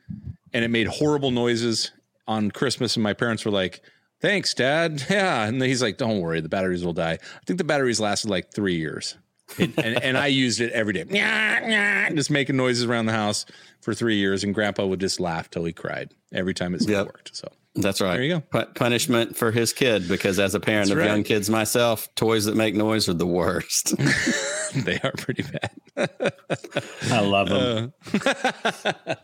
and it made horrible noises on Christmas. And my parents were like, "Thanks, Dad." [LAUGHS] Yeah, and he's like, "Don't worry, the batteries will die." I think the batteries lasted like three years, and, and, and I used it every day, [LAUGHS] Nyah, nyah, just making noises around the house for three years. And Grandpa would just laugh till he cried every time it still Yep. worked. So That's right. There you go. Pu- punishment for his kid because as a parent That's of right. young kids myself, toys that make noise are the worst. [LAUGHS] [LAUGHS] they are pretty bad. I love them. Uh,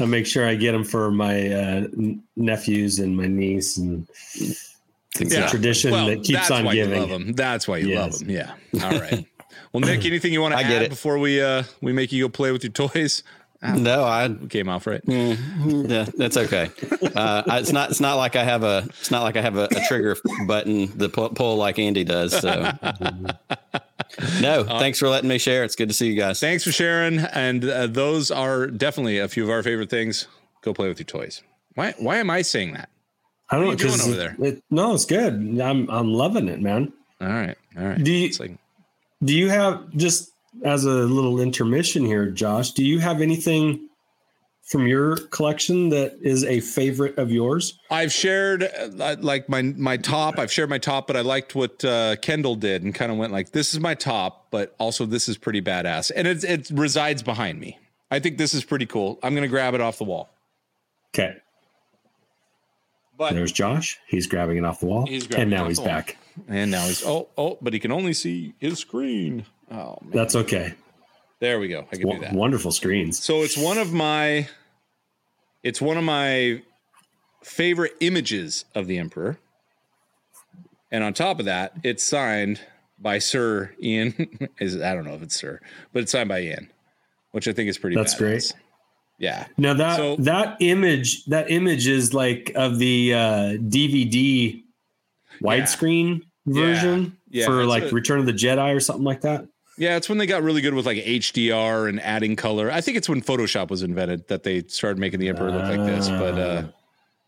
I make sure I get them for my uh, nephews and my niece, and it's a tradition Well, that keeps that's on why You love giving. them. That's why you Yes. love them. Yeah. All right. Well, Nick, anything you want to I get add it. before we uh we make you go play with your toys? [LAUGHS] no, I Came off right. yeah, that's okay. Uh, it's not. It's not like I have a. It's not like I have a, a trigger button that pull, pull like Andy does. So, [LAUGHS] no. Uh, thanks for letting me share. It's good to see you guys. Thanks for sharing. And uh, those are definitely a few of our favorite things. Go play with your toys. Why? Why am I saying that? I don't know What are you doing 'cause over there? it- no, it's good. I'm I'm loving it, man. All right. All right. Do you It's like do you have just as a little intermission here, Josh? Do you have anything from your collection that is a favorite of yours? I've shared uh, like my my top. I've shared my top, but I liked what uh, Kendall did and kind of went like, "This is my top, but also this is pretty badass," and it it resides behind me. I think this is pretty cool. I'm gonna grab it off the wall. Okay, But there's Josh. He's grabbing it off the wall, and now he's back. And now he's oh oh, but he can only see his screen. Oh man, That's okay. there we go. I can do that. wonderful screens. So it's one of my it's one of my favorite images of the emperor. And on top of that, it's signed by Sir Ian. [LAUGHS] Is I don't know if it's Sir, but it's signed by Ian, which I think is pretty That's badass. great. Yeah. Now that So- that image that image is like of the uh, DVD widescreen version Yeah, for like a- Return of the Jedi or something like that. Yeah, it's when they got really good with like HDR and adding color. I think it's when Photoshop was invented that they started making the emperor look like this. But uh Ah.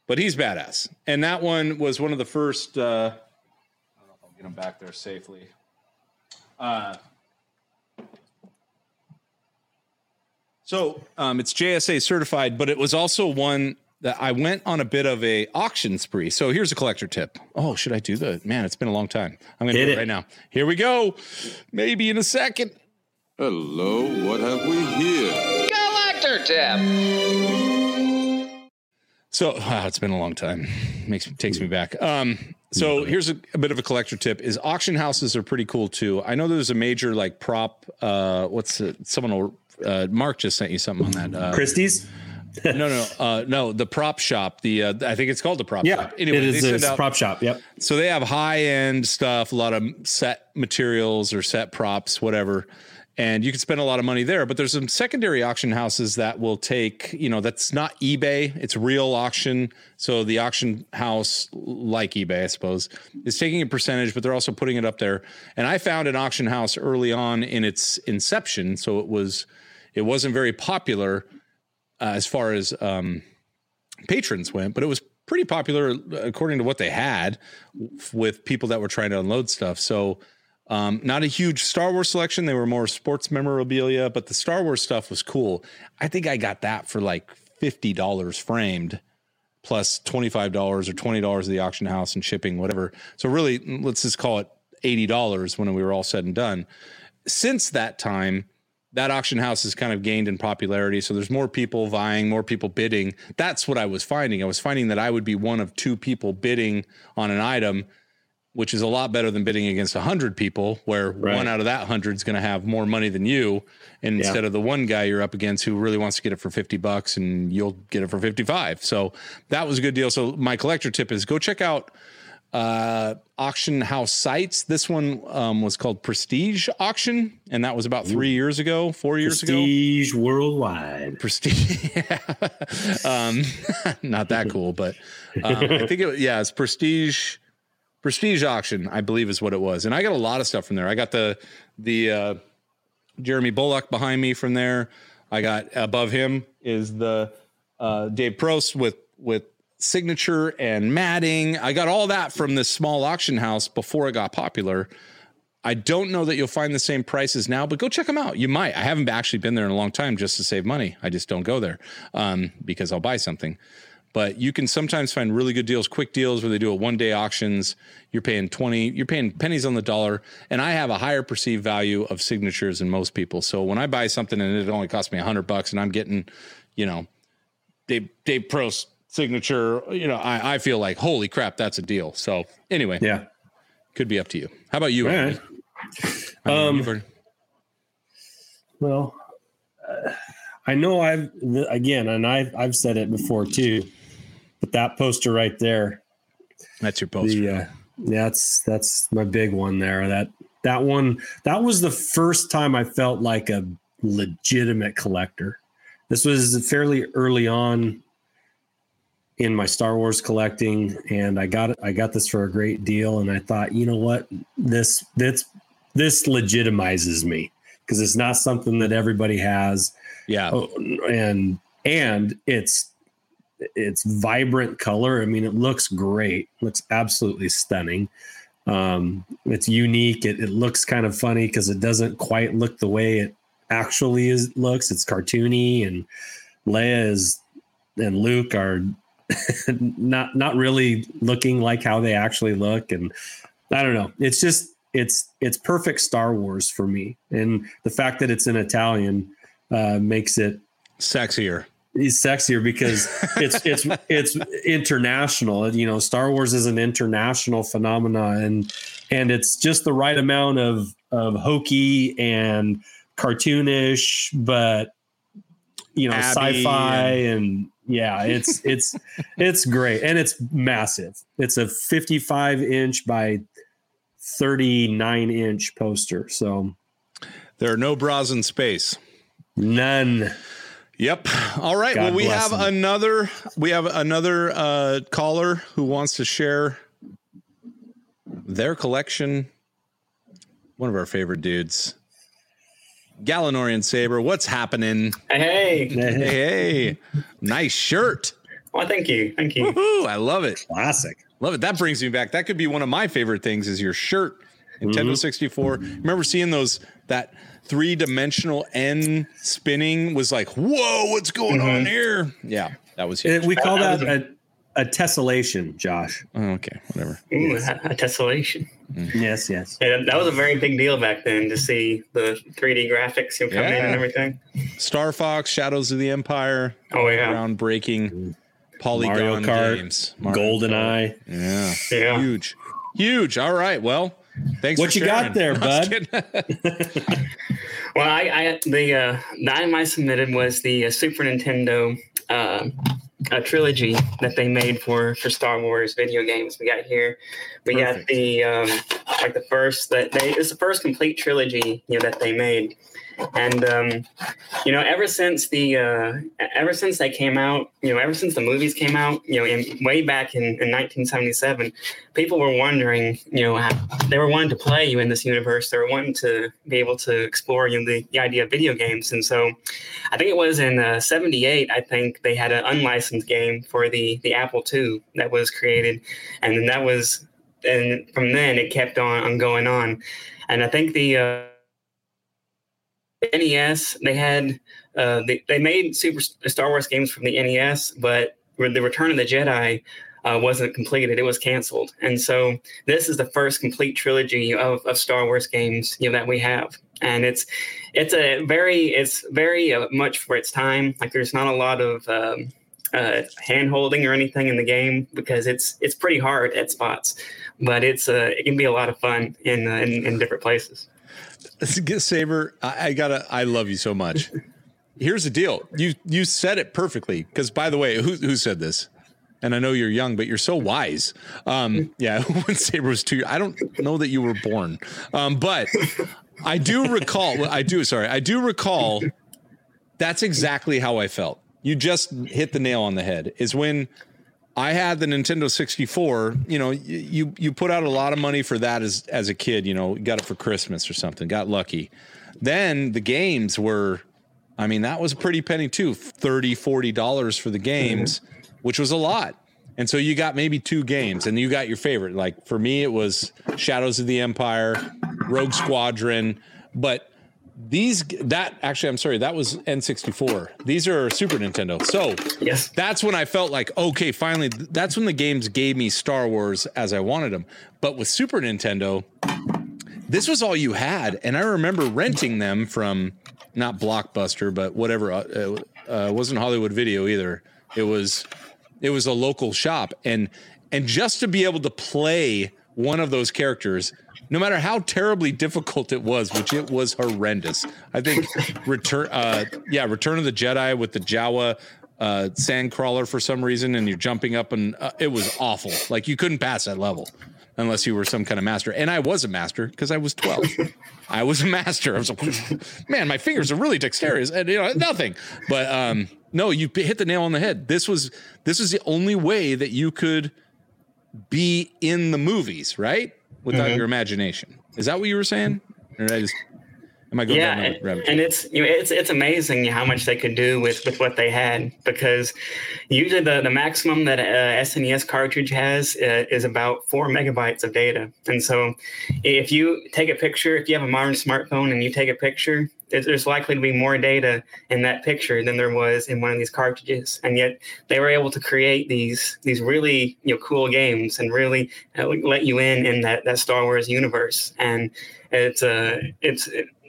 but he's badass. And that one was one of the first uh I don't know if I'll get him back there safely. Uh so um, it's JSA certified, but it was also one that I went on a bit of a auction spree. So here's a collector tip. Oh, should I do the man? It's been a long time. I'm gonna Hit do it it. right now. Here we go. Maybe in a second. Hello, what have we here? Collector tip. So wow, it's been a long time. Makes takes me back. Um, so here's a, a bit of a collector tip: is auction houses are pretty cool too. I know there's a major like prop. Uh, what's it? Someone will. Uh, Mark just sent you something on that. Uh, Christie's. No, no, uh, no. The prop shop. The uh, I think it's called the prop Yeah, shop. Anyway, it send it's out- prop shop. Yep. so they have high end stuff, a lot of set materials or set props, whatever. And you can spend a lot of money there, but there's some secondary auction houses that will take, you know, that's not eBay, it's real auction. So the auction house, like eBay, I suppose, is taking a percentage, but they're also putting it up there. And I found an auction house early on in its inception. So it was, it wasn't very popular uh, as far as um, patrons went, but it was pretty popular according to what they had with people that were trying to unload stuff. So, um, not a huge Star Wars selection. They were more sports memorabilia, but the Star Wars stuff was cool. I think I got that for like fifty dollars framed, plus twenty five dollars or twenty dollars at the auction house and shipping, whatever. So really, let's just call it eighty dollars when we were all said and done. Since that time, that auction house has kind of gained in popularity. So there's more people vying, more people bidding. That's what I was finding. I was finding that I would be one of two people bidding on an item, which is a lot better than bidding against 100 people, where Right. one out of that 100 is going to have more money than you. And Yeah. instead of the one guy you're up against who really wants to get it for 50 bucks and you'll get it for 55. So that was a good deal. So my collector tip is go check out uh, auction house sites. This one um, was called Prestige Auction, and that was about three years ago, four years ago. Prestige worldwide. Prestige, [LAUGHS] um, [LAUGHS] not that cool, but um, I think it, was yeah, it's Prestige. Prestige Auction, I believe, is what it was, and I got a lot of stuff from there. I got the the uh, Jeremy Bulloch behind me from there. I got above him is the uh, Dave Prowse with with signature and matting. I got all that from this small auction house before it got popular. I don't know that you'll find the same prices now, but go check them out. You might. I haven't actually been there in a long time just to save money. I just don't go there um, because I'll buy something. But you can sometimes find really good deals, quick deals where they do a one day auctions. You're paying 20, you're paying pennies on the dollar. And I have a higher perceived value of signatures than most people. So when I buy something and it only costs me a hundred bucks and I'm getting, you know, Dave, Dave Prowse signature, you know, I, I feel like, holy crap, that's a deal. So anyway, Yeah. could be up to you. How about you? All right. I Um, heard- Well, uh, I know I've again, and I've I've said it before too, but that poster right there, that's your poster. the uh, that's that's my big one there. That that one that was the first time I felt like a legitimate collector. This was fairly early on in my Star Wars collecting, and I got it. I got this for a great deal, and I thought, you know what, this this this legitimizes me because it's not something that everybody has. Yeah. oh, and and it's it's vibrant color. I mean it looks great. Looks absolutely stunning. Um it's unique. It, it looks kind of funny because it doesn't quite look the way it actually is looks. It's cartoony and leia is and luke are [LAUGHS] not not really looking like how they actually look and i don't know it's just it's it's perfect star wars for me and the fact that it's in italian uh, makes it Sexier. is sexier because [LAUGHS] it's it's it's international. You know, Star Wars is an international phenomenon, and and it's just the right amount of of hokey and cartoonish, but you know, Abby sci-fi and yeah, it's [LAUGHS] it's it's great and it's massive. It's a 55 inch by 39 inch poster, so There are no bras in space. none. Yep. All right. God well, we have them. another we have another uh caller who wants to share their collection. One of our favorite dudes. Gallinorian Saber, what's happening? Hey, Hey, hey. nice shirt. well, thank you, thank you. Woohoo, I love it. Classic. Love it. That brings me back. That could be one of my favorite things is your shirt. Nintendo 64. Remember seeing those that three-dimensional N spinning was like, whoa, what's going on here? Yeah, that was huge. Uh, We call That that was a, a tessellation, Josh. Oh, okay, whatever. Ooh, a, a tessellation. Yes, yes. Yeah, that was a very big deal back then to see the 3D graphics you know, come in and everything. Star Fox, Shadows of the Empire, Oh yeah, groundbreaking polygon Mario Kart, games. Golden Eye. Yeah. yeah. Huge. Huge. All right. Well, thanks What for you got there, [LAUGHS] I bud? [LAUGHS] Well, I, I the uh, the item I submitted was the uh, Super Nintendo uh, a trilogy that they made for for Star Wars video games. We got here, we got the um, like the first that they it's the first complete trilogy you know that they made, and um, you know ever since the uh, ever since they came out, you know ever since the movies came out, you know in, way back in, in 1977, people were wondering, you know, how, they were wanting to play you in this universe. They were wanting to be able to explore you know, the, the idea of video games. And so I think it was in uh, 78, I think they had an unlicensed game for the, the Apple II that was created. And then that was, and from then it kept on, on going on. And I think the, uh, NES, they had, uh, they, they made Super Star Wars games from the NES, but the Return of the Jedi uh, wasn't completed. It was canceled. And so this is the first complete trilogy of, of Star Wars games you know that we have. And it's it's a very it's very uh, much for its time. Like there's not a lot of um, uh, hand holding or anything in the game because it's it's pretty hard at spots, but it's uh, it can be a lot of fun in uh, in, in different places. Saber, I, I gotta. I love you so much. Here's the deal. You you said it perfectly. Because by the way, who who said this? And I know you're young, but you're so wise. Um, yeah, [LAUGHS] when Saber was two, I don't know that you were born, um, but I do recall. I do. Sorry, I do recall. That's exactly how I felt. You just hit the nail on the head. Is when I had the Nintendo 64, you know, you you put out a lot of money for that as as a kid, you know, got it for Christmas or something, got lucky. Then the games were I mean, that was a pretty penny too, 30, 40 dollars for the games, mm-hmm. which was a lot. And so you got maybe two games and you got your favorite. Like for me it was Shadows of the Empire Rogue Squadron, but these that actually I'm sorry that was N64. These are Super Nintendo. So yes, that's when I felt like okay, finally that's when the games gave me Star Wars as I wanted them. But with Super Nintendo, this was all you had, and I remember renting them from not Blockbuster, but whatever. Uh, uh, wasn't Hollywood Video either. It was it was a local shop, and and just to be able to play one of those characters no matter how terribly difficult it was, which it was horrendous. I think [LAUGHS] return, uh, yeah, Return of the Jedi with the Jawa uh, sand crawler for some reason, and you're jumping up, and uh, it was awful. Like you couldn't pass that level unless you were some kind of master. And I was a master because I was 12. [LAUGHS] I was a master. I was like, man, my fingers are really dexterous, and you know nothing. But um, no, you hit the nail on the head. This was this was the only way that you could be in the movies, right? Without mm-hmm. your imagination. Is that what you were saying? Or did I just am I going yeah, down and, and it's you know it's it's amazing how much they could do with with what they had because usually the the maximum that a SNES cartridge has uh, is about four megabytes of data, and so if you take a picture, if you have a modern smartphone and you take a picture, there's likely to be more data in that picture than there was in one of these cartridges. And yet they were able to create these these really you know cool games and really uh, let you in in that that star wars universe. And it's uh it's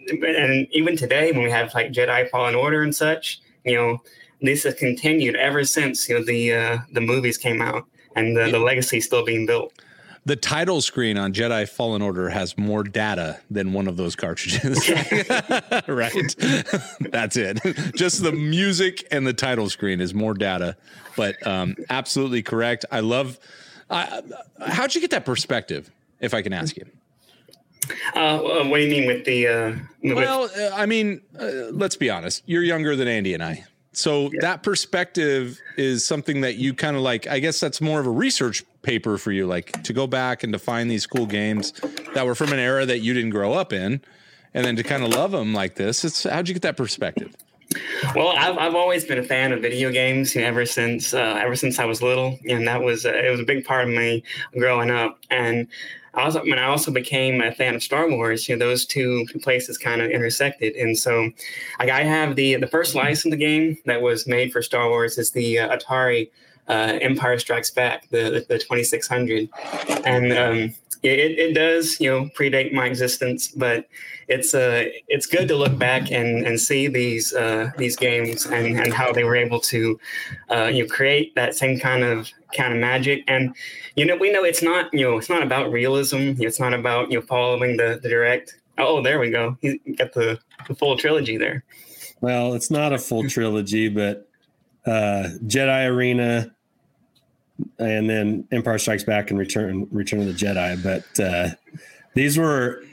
and even today when we have like jedi fallen order and such you know this has continued ever since you know the uh the movies came out and the, the legacy is still being built the title screen on Jedi Fallen Order has more data than one of those cartridges. [LAUGHS] [LAUGHS] right? [LAUGHS] That's it. Just the music and the title screen is more data, but um, absolutely correct. I love. Uh, how'd you get that perspective, if I can ask you? Uh, what do you mean with the? Uh, with- well, uh, I mean, uh, let's be honest. You're younger than Andy and I. So yeah. that perspective is something that you kind of like. I guess that's more of a research paper for you, like to go back and to find these cool games that were from an era that you didn't grow up in, and then to kind of love them like this. It's how'd you get that perspective? Well, I've, I've always been a fan of video games you know, ever since uh, ever since I was little, and that was uh, it was a big part of me growing up. And also when I also became a fan of Star Wars, you know, those two places kind of intersected. And so, like, I have the the first license game that was made for Star Wars is the uh, Atari uh, Empire Strikes Back, the the, 2600, and um, it, it does you know predate my existence, but it's uh it's good to look back and and see these uh, these games and and how they were able to uh, you know create that same kind of kind of magic. And you know we know it's not you know it's not about realism. It's not about you know following the, the direct oh there we go. You got the, the full trilogy there. Well it's not a full trilogy but uh jedi arena and then empire strikes back and return return of the jedi. But uh these were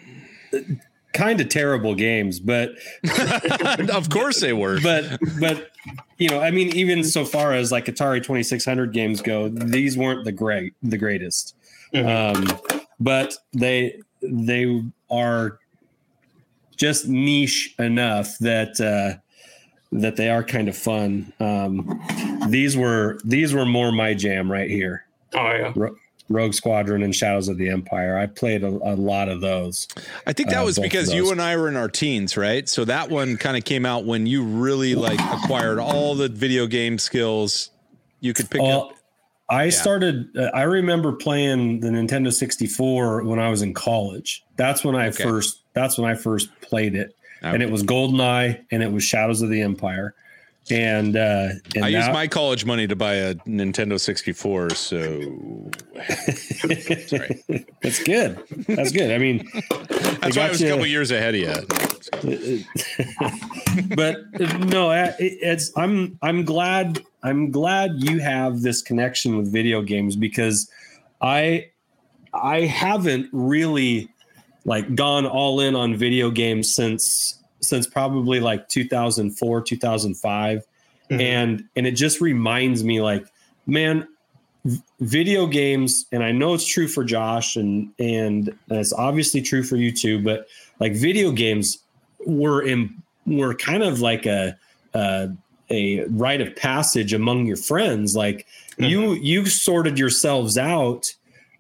kind of terrible games, but [LAUGHS] of course they were. But but you know, I mean, even so far as like Atari Twenty Six Hundred games go, these weren't the great the greatest. Mm-hmm. Um, but they they are just niche enough that uh, that they are kind of fun. Um, these were these were more my jam right here. Oh yeah. Rogue Squadron and Shadows of the Empire. I played a, a lot of those. I think that uh, was because you and I were in our teens, right? So that one kind of came out when you really like acquired all the video game skills you could pick uh, up. I yeah. started. Uh, I remember playing the Nintendo 64 when I was in college. That's when I okay. first. That's when I first played it, okay. and it was GoldenEye and it was Shadows of the Empire and, uh, and I used my college money to buy a Nintendo 64. So [LAUGHS] that's good. That's good. I mean, that's why I was you, a couple years ahead of you. [LAUGHS] but no, it's I'm I'm glad I'm glad you have this connection with video games because I I haven't really like gone all in on video games since since probably like 2004 2005 mm-hmm. and and it just reminds me like man video games and i know it's true for josh and and it's obviously true for you too but like video games were in were kind of like a a, a rite of passage among your friends like mm-hmm. you you sorted yourselves out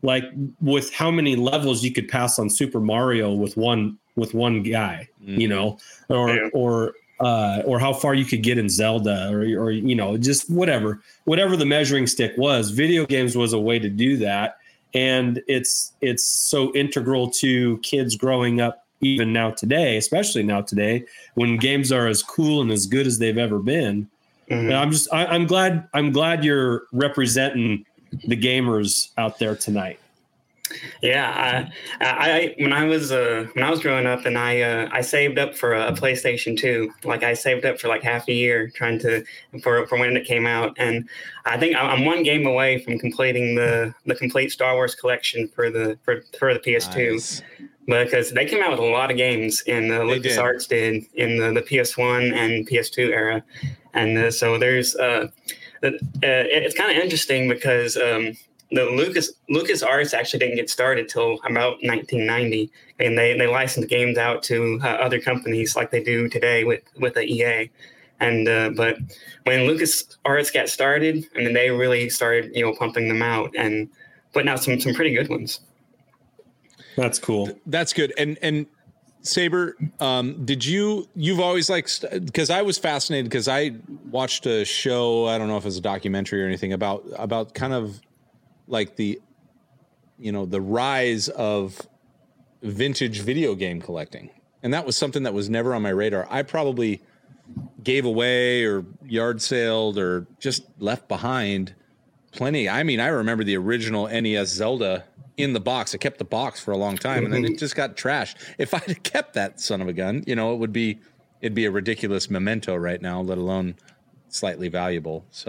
like with how many levels you could pass on Super Mario with one with one guy, Mm-hmm. you know, or Yeah. or uh, or how far you could get in Zelda, or or you know, just whatever whatever the measuring stick was. Video games was a way to do that, and it's it's so integral to kids growing up even now today, especially now today when games are as cool and as good as they've ever been. Mhm. I'm just I, I'm glad I'm glad you're representing the gamers out there tonight. Yeah, I, I, when I was uh, when I was growing up, and I uh, I saved up for a PlayStation Two. Like I saved up for like half a year trying to for for when it came out, and I think I'm one game away from completing the the complete Star Wars collection for the for for the PS2 Nice. because they came out with a lot of games in the They did. LucasArts did in the, the PS1 and PS2 era, and uh, so there's uh, uh, it's kind of interesting because um, the Lucas Lucas Arts actually didn't get started till about 1990, and they they licensed games out to uh, other companies like they do today with with the EA. And uh, but when Lucas Arts got started, and then they really started you know pumping them out and putting out some some pretty good ones. That's cool. That's good. And and Saber, um, did you you've always like because I was fascinated because I watched a show, I don't know if it was a documentary or anything about about kind of like the you know, the rise of vintage video game collecting. And that was something that was never on my radar. I probably gave away or yard sailed or just left behind plenty. I mean, I remember the original NES Zelda in the box. I kept the box for a long time and then it mm-hmm. just got trashed. If I'd kept that son of a gun, you know, it would be it'd be a ridiculous memento right now, let alone slightly valuable. So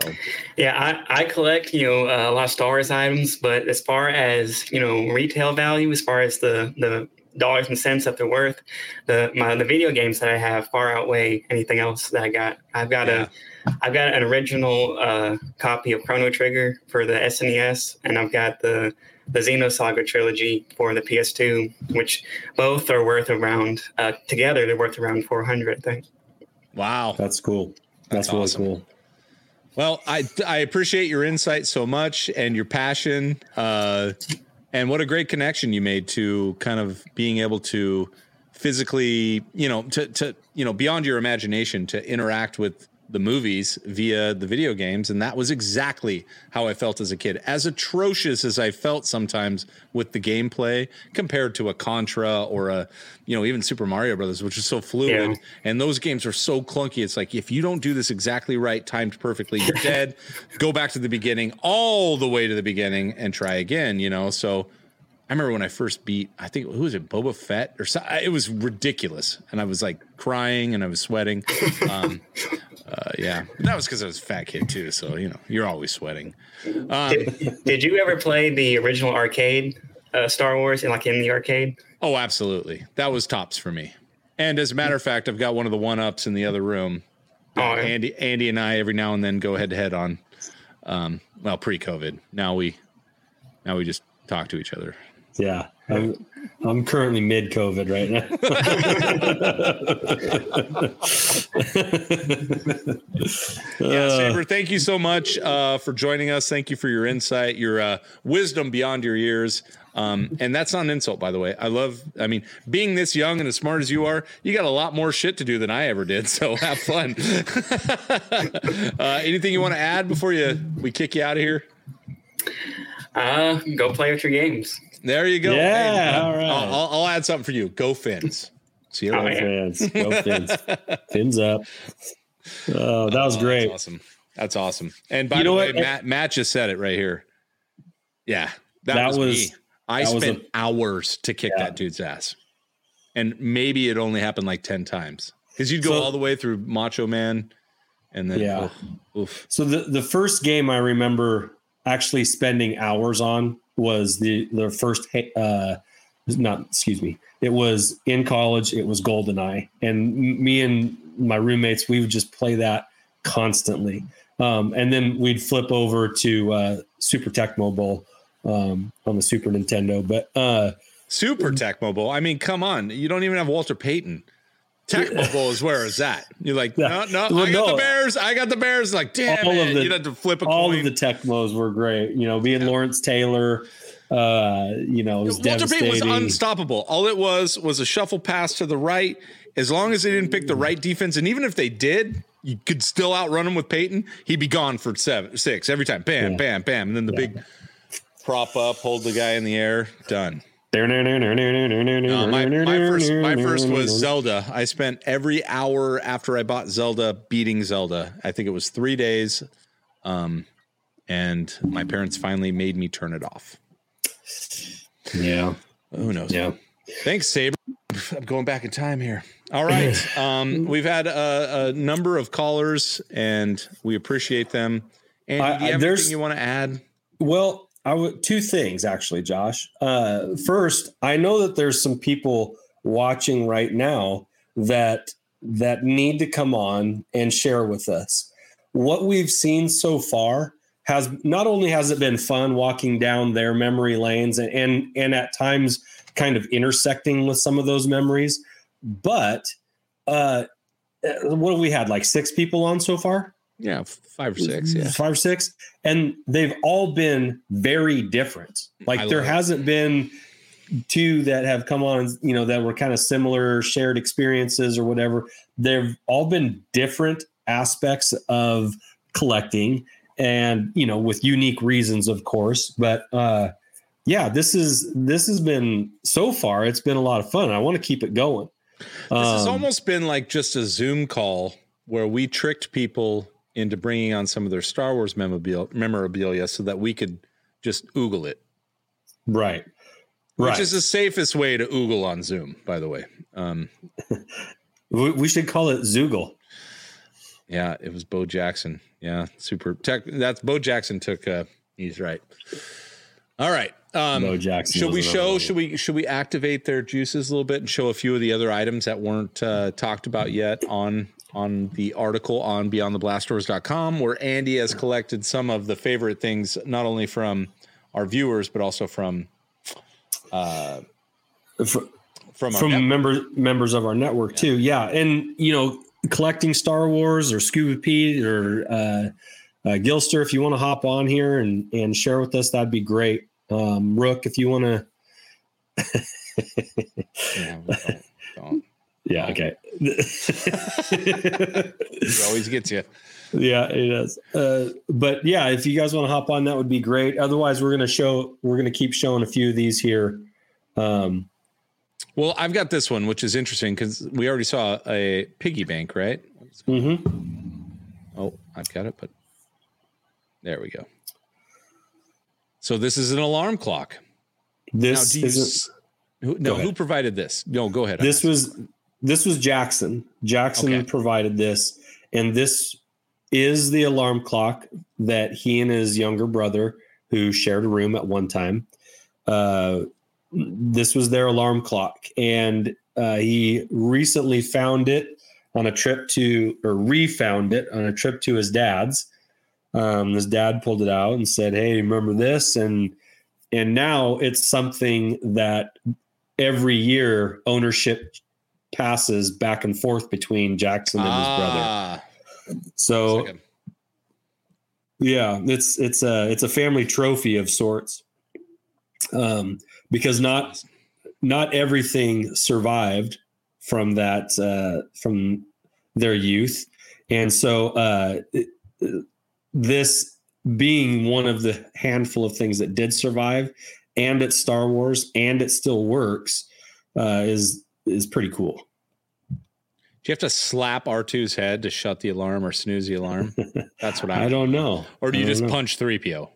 Yeah, I, I collect you know uh, a lot of Star Wars items, but as far as you know retail value, as far as the the dollars and cents that they're worth, the my the video games that I have far outweigh anything else that I got. I've got a I've got an original uh, copy of Chrono Trigger for the SNES, and I've got the the Xenosaga trilogy for the PS2, which both are worth around uh, together. They're worth around four hundred, I think. Wow. That's cool. That's, That's really awesome. cool. Well, I I appreciate your insight so much and your passion. Uh, and what a great connection you made to kind of being able to physically, you know, to to you know, beyond your imagination to interact with the movies via the video games and that was exactly how I felt as a kid. As atrocious as I felt sometimes with the gameplay compared to a Contra or a you know, even Super Mario Brothers which is so fluid Yeah. and those games are so clunky. It's like if you don't do this exactly right, timed perfectly, you're [LAUGHS] dead. Go back to the beginning, all the way to the beginning, and try again. You know, so I remember when I first beat, I think who was it, Boba Fett or so, it was ridiculous, and I was like crying and I was sweating. [LAUGHS] Um, uh, yeah, but that was because I was a fat kid too. So you know, you're always sweating. Um, Did, did you ever play the original arcade uh, Star Wars, in like in the arcade? oh, absolutely, that was tops for me. And as a matter of fact, I've got one of the one ups in the other room. Oh, yeah. Andy, Andy, and I every now and then go head to head on. Um, well, pre-COVID. Now we, now we just talk to each other. Yeah. I'm, I'm currently mid COVID right now. [LAUGHS] Yeah, Uh, Saber, thank you so much uh, for joining us. Thank you for your insight, your uh, wisdom beyond your years. Um, and that's not an insult, by the way. I love, I mean, being this young and as smart as you are, you got a lot more shit to do than I ever did. [LAUGHS] So have fun. [LAUGHS] uh, anything you want to add before you we kick you out of here? Uh, go play with your games. There you go. Yeah, Hey, all right. I'll, I'll, I'll add something for you. Go Fins. See you later. yeah. Fans, go [LAUGHS] fins, fins up. Oh, that was Oh, great. That's awesome. That's awesome. And by You the know way, what? Matt, Matt just said it right here. Yeah, that, That was, was- me. I that was spent a- hours to kick Yeah. that dude's ass, and maybe it only happened like ten times because you'd go So- all the way through Macho Man, and then Yeah. oof, oof. So the the first game I remember actually spending hours on was the the first uh not excuse me it was in college it was goldeneye and me and my roommates we would just play that constantly um, and then we'd flip over to uh, super tecmo bowl um, on the super nintendo but uh, Super Tecmo Bowl. I mean, come on, you don't even have Walter Payton. Bowl is where is that? You're like, no, Yeah. no, Well, I got no. the Bears. I got the Bears. Like, damn All it. of the- You'd have to flip a all coin. of the tecmos were great you know being lawrence taylor Uh, you know, it was Walter Payton was unstoppable. All it was was a shuffle pass to the right. As long as they didn't pick the right defense, and even if they did, you could still outrun him with Payton. He'd be gone for seven, six every time. Bam, Yeah. bam, bam, and then the big prop up, hold the guy in the air, done. No, my, my first my first was Zelda. I spent every hour after I bought Zelda beating Zelda. I think it was three days. Um, and my parents finally made me turn it off. Yeah. Who knows? Yeah. Thanks, Saber. I'm going back in time here. All right. [LAUGHS] Um, we've had a, a number of callers, and we appreciate them. And I- do you have there's- anything you want to add? Well, I would two things actually, Josh. Uh, first, I know that there's some people watching right now that that need to come on and share with us what we've seen so far. Has not only has it been fun walking down their memory lanes and and, and at times kind of intersecting with some of those memories, but uh, what have we had like six people on so far? Yeah, five or six. Yeah. five or six, and they've all been very different. Like I there hasn't been two that have come on, you know, that were kind of similar shared experiences or whatever. They've all been different aspects of collecting, and you know, with unique reasons, of course. But uh, yeah, this is this has been so far. It's been a lot of fun. I want to keep it going. This has Um, almost been like just a Zoom call where we tricked people into bringing on some of their Star Wars memorabilia, memorabilia so that we could just oogle it, right, which is the safest way to oogle on Zoom, by the way. Um, [LAUGHS] we, we should call it Zoogle. Yeah, it was Bo Jackson. Yeah, super tech. That's Bo Jackson took. uh He's right. All right. Um, Bo Jackson Should we show? Should we? Should we activate their juices a little bit and show a few of the other items that weren't uh, talked about yet on on the article on BeyondTheBlastdoors.com, where Andy has collected some of the favorite things, not only from our viewers but also from uh, Fr- from from members members of our network too. Yeah, and you know, collecting Star Wars or Scuba Pete or uh, uh, Gilster, if you want to hop on here and and share with us, that'd be great. Um, Rook, if you want to, Yeah, don't- don't. [LAUGHS] yeah, okay. It always gets you. yeah, it does. Uh, but yeah, if you guys want to hop on, that would be great. Otherwise, we're gonna show we're gonna keep showing a few of these here. Um, Well, I've got this one, which is interesting because we already saw a piggy bank, right? mhm. Oh, I've got it, but there we go. So this is an alarm clock. This now, do you, who, no, who provided this? No, go ahead. this was this was Jackson. Jackson Okay. provided this, and this is the alarm clock that he and his younger brother, who shared a room at one time, uh, this was their alarm clock, and uh, he recently found it on a trip to, or refound it on a trip to his dad's. Um, his dad pulled it out and said, "Hey, remember this?" and and now it's something that every year ownership passes back and forth between Jackson and his brother. ah, So yeah, it's it's a it's a family trophy of sorts. Um, because not not everything survived from that uh, from their youth, and so uh, this being one of the handful of things that did survive, and it's Star Wars, and it still works, uh, is is pretty cool. Do you have to slap R2's head to shut the alarm or snooze the alarm? [LAUGHS] That's what I, I don't know, Or do you just know. punch 3PO?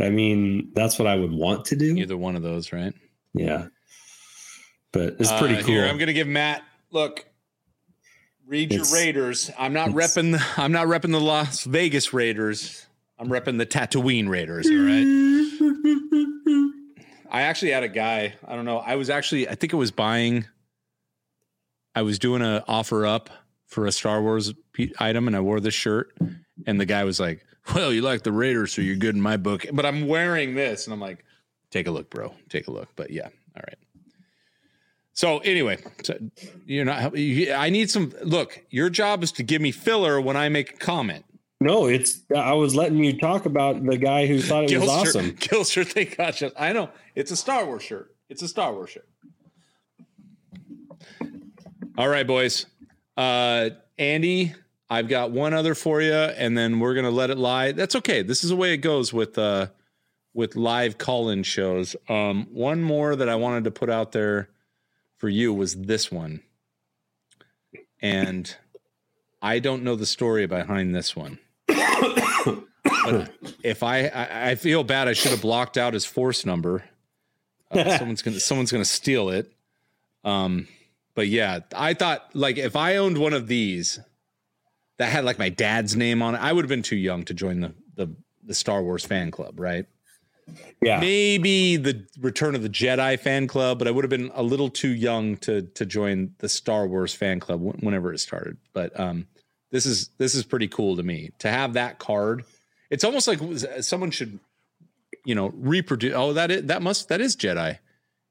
I mean, that's what I would want to do. Either one of those, right? Yeah. But it's pretty Uh, cool. Here, I'm going to give Matt. Look, read It's- your Raiders. I'm not repping. The, I'm not repping the Las Vegas Raiders. I'm repping the Tatooine Raiders. All right. [LAUGHS] I actually had a guy. I don't know. I was actually. I think it was buying. I was doing an offer up for a Star Wars item, and I wore this shirt, and the guy was like, "Well, you like the Raiders, so you're good in my book." But I'm wearing this, and I'm like, "Take a look, bro. Take a look." But yeah, all right. So anyway, so you're not. you- I need some. Look, your job is to give me filler when I make a comment. No, it's I was letting you talk about the guy who thought it was awesome. Gilster, thank God. I know it's a Star Wars shirt. It's a Star Wars shirt. All right, boys. Uh, Andy, I've got one other for you, and then we're gonna let it lie. That's okay. This is the way it goes with uh, with live call-in shows. Um, one more that I wanted to put out there for you was this one, and I don't know the story behind this one. But if I, I I feel bad, I should have blocked out his force number. Uh, [LAUGHS] someone's gonna someone's gonna steal it. Um, but yeah, I thought like if I owned one of these that had like my dad's name on it, I would have been too young to join the the the Star Wars fan club, right? Yeah. Maybe the Return of the Jedi fan club, but I would have been a little too young to to join the Star Wars fan club wh- whenever it started. But um, this is this is pretty cool to me to have that card. It's almost like someone should, you know, reproduce. Oh, that is that must that is Jedi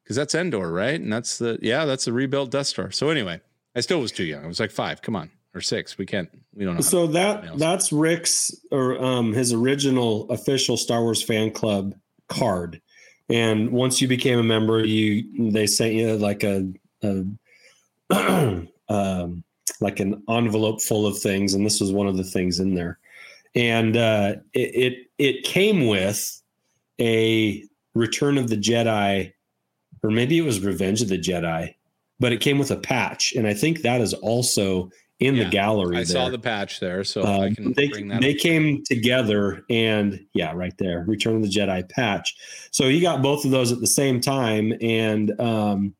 because that's Endor, right? And that's the yeah, that's the rebuilt Death Star. So anyway, I still was too young. I was like five. Come on, or six. We can't. We don't know. So that that's Rick's or um his original official Star Wars fan club card. And once you became a member, you they sent you like a, a [CLEARS THROAT] um like an envelope full of things, and this was one of the things in there. And uh it it, it came with a Return of the Jedi, or maybe it was Revenge of the Jedi, but it came with a patch, and I think that is also in Yeah, the gallery. I saw the patch there, so I Um, can they bring that. they up. came together and yeah, right there, Return of the Jedi patch. So he got both of those at the same time, and um,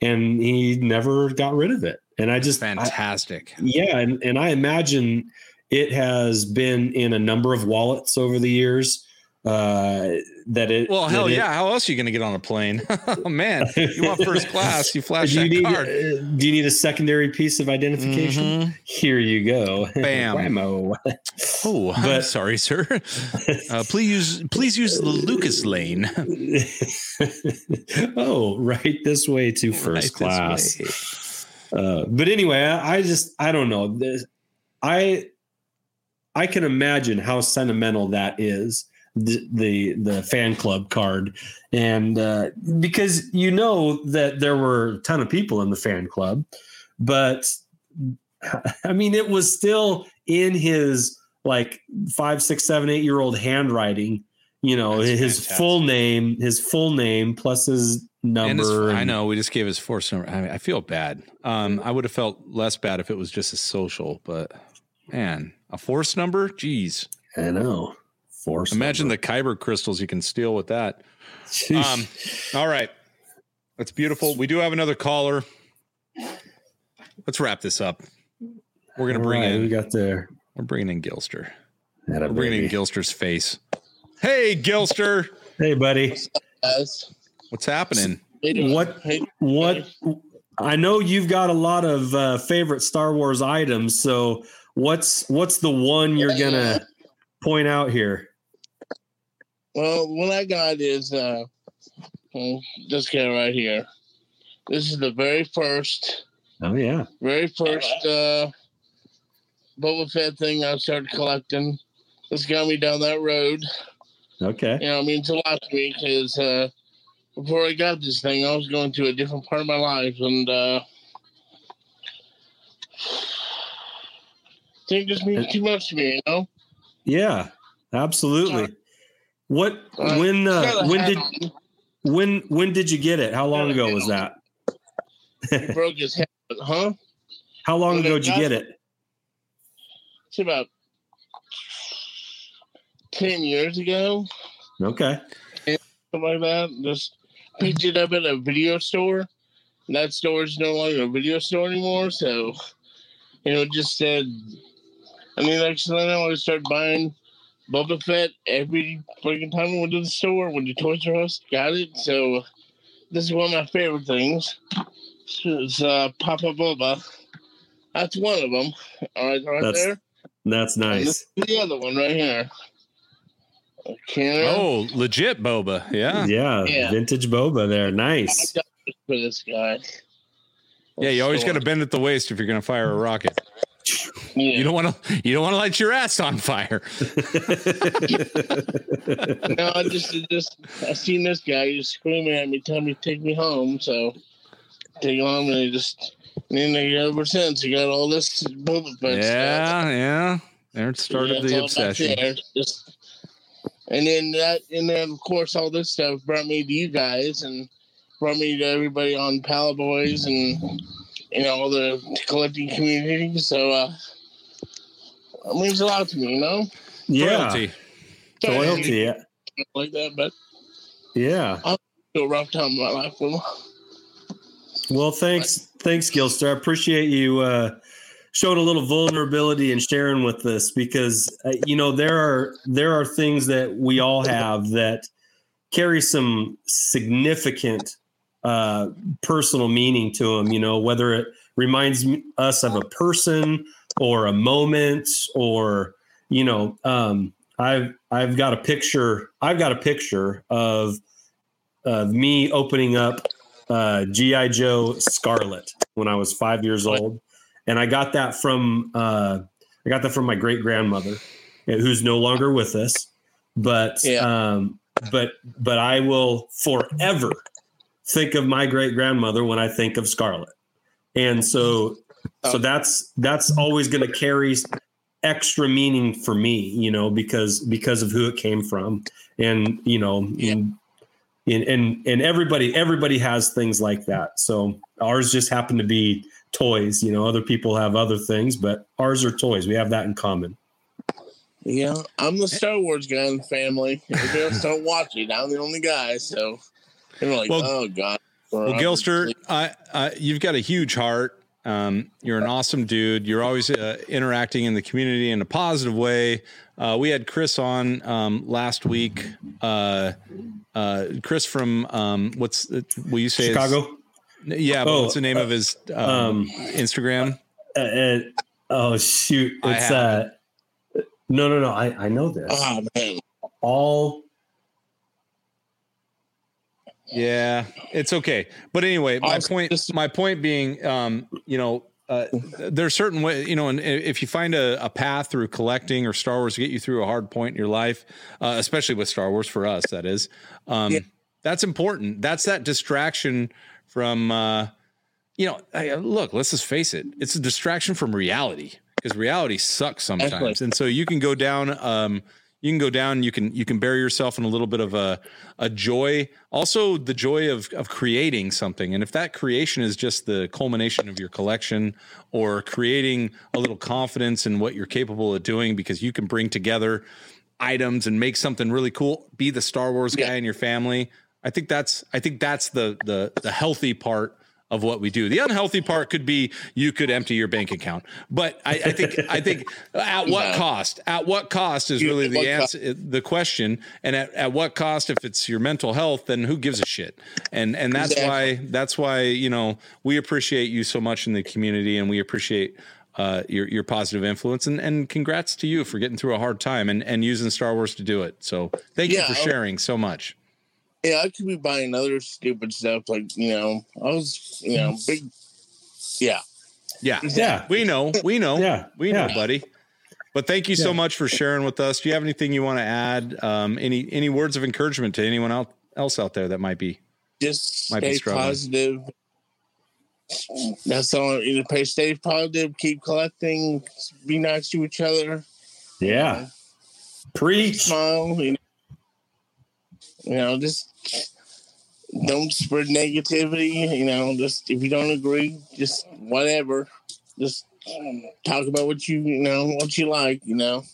and he never got rid of it. And I just I- fantastic. yeah, and and I imagine it has been in a number of wallets over the years. Uh, that it well, hell it- yeah! How else are you going to get on a plane? [LAUGHS] oh man, you want [LAUGHS] first class? You flash do you that need card. uh, do you need a secondary piece of identification? Mhm. Here you go. Bam. [LAUGHS] Whammo. Oh, I'm But- sorry, sir. Uh, please use please use the Lucas lane. oh, right this way to first Right class. Uh, but anyway, I, I just I don't know. This, I I can imagine how sentimental that is. The the, the fan club card, and uh, because you know that there were a ton of people in the fan club, but [LAUGHS] I mean it was still in his like five, six, seven, eight year old handwriting. You know That's his fantastic. full name, his full name plus his number. And his, I know we just gave his force number. I, mean, I feel bad. Um, I would have felt less bad if it was just a social, but man, a force number, jeez. I know. Force. Imagine the Kyber crystals you can steal with that. Um, all right. That's beautiful. We do have another caller. Let's wrap this up. We're gonna bring right, in We got there. we're bringing in Gilster. We're bringing in. Gilster's face. Hey Gilster, Hey, buddy. what's happening? What? What? I know you've got a lot of uh, favorite Star Wars items. So what's what's the one you're gonna point out here? Well, what I got is uh, hmm, this guy right here. This is the very first, Oh yeah. very first uh, Boba Fett thing I started collecting. This got me down that road. Okay. You know, I mean, it's a lot to me because uh, before I got this thing, I was going through a different part of my life, and uh, I think it just means too much to me, you know. Yeah. Absolutely. What? Uh, When? Uh, when did? him. When? When did you get it? How long ago was that? He broke his head, huh? How long ago did you get it? It's about ten years ago, Okay. something like that. Just picked it up at a video store. That store is no longer a video store anymore, so you know, just said. I mean, actually, thing I know, I started buying Boba Fett every freaking time I went to the store. Went to Toys R Us, got it. So this is one of my favorite things. It's uh, Papa Boba. That's one of them. All right, right That's there. That's nice. the other one right here. Okay. Oh, legit boba. Yeah. Yeah. Yeah. Vintage boba there. Nice. for this guy. Yeah, you always got to bend at the waist if you're going to fire a rocket. You don't want to. You don't want to light your ass on fire. [LAUGHS] no, I just, I just, I seen this guy just screaming at me, telling me to take me home. So take him home, and he just, and then they, ever since he got all this Boba Fett yeah, stuff. yeah. There it started Yeah, the it's all back obsession. Just, and then that, and then of course all this stuff brought me to you guys, and brought me to everybody on Pal Boys, and you know all the collecting community. So uh, it means a lot to me, you know. Yeah. Royalty. Sorry, Loyalty. Yeah. like that, but Yeah. a rough time in my life with 'em. Well, thanks, thanks, Gilster. I appreciate you uh, showing a little vulnerability and sharing with us because uh, you know there are there are things that we all have that carry some significant uh, personal meaning to them. You know, whether it reminds us of a person or a moment or you know, um, I've I've got a picture. I've got a picture of of me opening up uh, GI Joe Scarlet when I was five years old, and I got that from uh, I got that from my great grandmother, who's no longer with us. But um, but but I will forever think of my great grandmother when I think of Scarlet, and so so oh. that's that's always going to carry extra meaning for me, you know, because because of who it came from, and you know, and and and, and everybody everybody has things like that. So ours just happen to be toys. You know, other people have other things, but ours are toys. We have that in common. Yeah, I'm the Star Wars guy in the family. Everybody else don't watch it. I'm the only guy, so they're like, Well- "Oh God." Well, Gilster, I, I, you've got a huge heart. Um, you're an awesome dude. You're always uh, interacting in the community in a positive way. Uh, we had Chris on um, last week. Uh, uh, Chris from um, what's will you say? it's- Chicago? yeah, but Oh, what's the name uh, of his um, um, Instagram? Uh, uh, oh shoot! I It's uh, no, no, no. I I know this. Oh man, all Yeah, it's okay. But anyway, my point, my point being, um, you know, uh, there's certain way, you know, and if you find a, a path through collecting or Star Wars to get you through a hard point in your life, uh, especially with Star Wars for us, that is, um, Yeah. that's important. That's that distraction from, uh, you know, I- look, let's just face it, it's a distraction from reality because reality sucks sometimes, and so you can go down. Um, you can go down you can you can bury yourself in a little bit of a a joy. Also the joy of of creating something. And if that creation is just the culmination of your collection or creating a little confidence in what you're capable of doing because you can bring together items and make something really cool be the star wars guy in your family. I think that's i think that's the the the healthy part of what we do. The unhealthy part could be you could empty your bank account, but I, I think I think [LAUGHS] at what cost? At what cost is really the answer, the question. And at, at what cost? If it's your mental health, then who gives a shit? And and that's Exactly. why that's why you know we appreciate you so much in the community, and we appreciate. Uh, your your positive influence and and congrats to you for getting through a hard time and and using Star Wars to do it. So thank Yeah, you for sharing so much. Yeah, I could be buying other stupid stuff like you know, I was you know big. Yeah, Yeah, Yeah. we know, we know, Yeah, we know, yeah. buddy. But thank you so much for sharing with us. Do you have anything you want to add? Um, any any words of encouragement to anyone out, else out there that might be? just Might stay struggling. positive. That's all. You know, pay, stay positive. Keep collecting. Be nice to each other. yeah. Preach. Smile. You know, you know just don't spread negativity. You know, just if you don't agree, just whatever. Just talk about what you you know what you like. You know,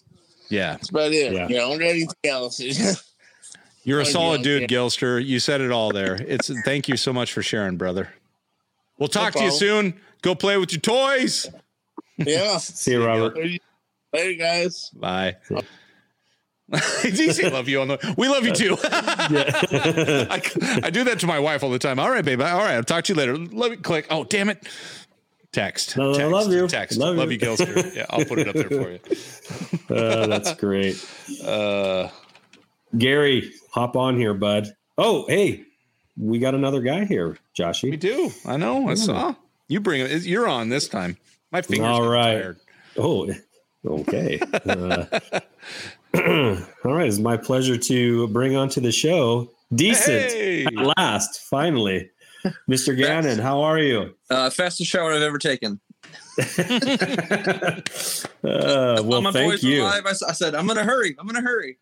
Yeah, that's about it. Yeah. You know, I don't got anything else. [LAUGHS] you're a solid dude, yeah. Gilster. You said it all there. It's thank you so much for sharing, brother. We'll talk to you soon. Go play with your toys. yeah. See you, Robert. Later, guys. Bye. [LAUGHS] easy. Love you on the. We love you too. [LAUGHS] [LAUGHS] I, I do that to my wife all the time. All right, babe. All right. I'll talk to you later. Let me click. Oh, damn it. Text. No, I text, love you. Text. Love Love, you. you, Gilster. Yeah, I'll put it up there for you. Uh, that's great. Uh, Gary, hop on here, bud. Oh, hey, we got another guy here, Joshy. we do. I know. I saw. You bring it. You're on this time. My fingers All right. tired. Oh, okay. Uh, [CLEARS THROAT] all right. It's my pleasure to bring onto the show Decent Hey! at last, finally. Mr. Gannon, how are you? Uh, fastest shower I've ever taken. [LAUGHS] Uh, well, my thank boys were you. live, I, s- I said, I'm going to hurry. I'm going to hurry.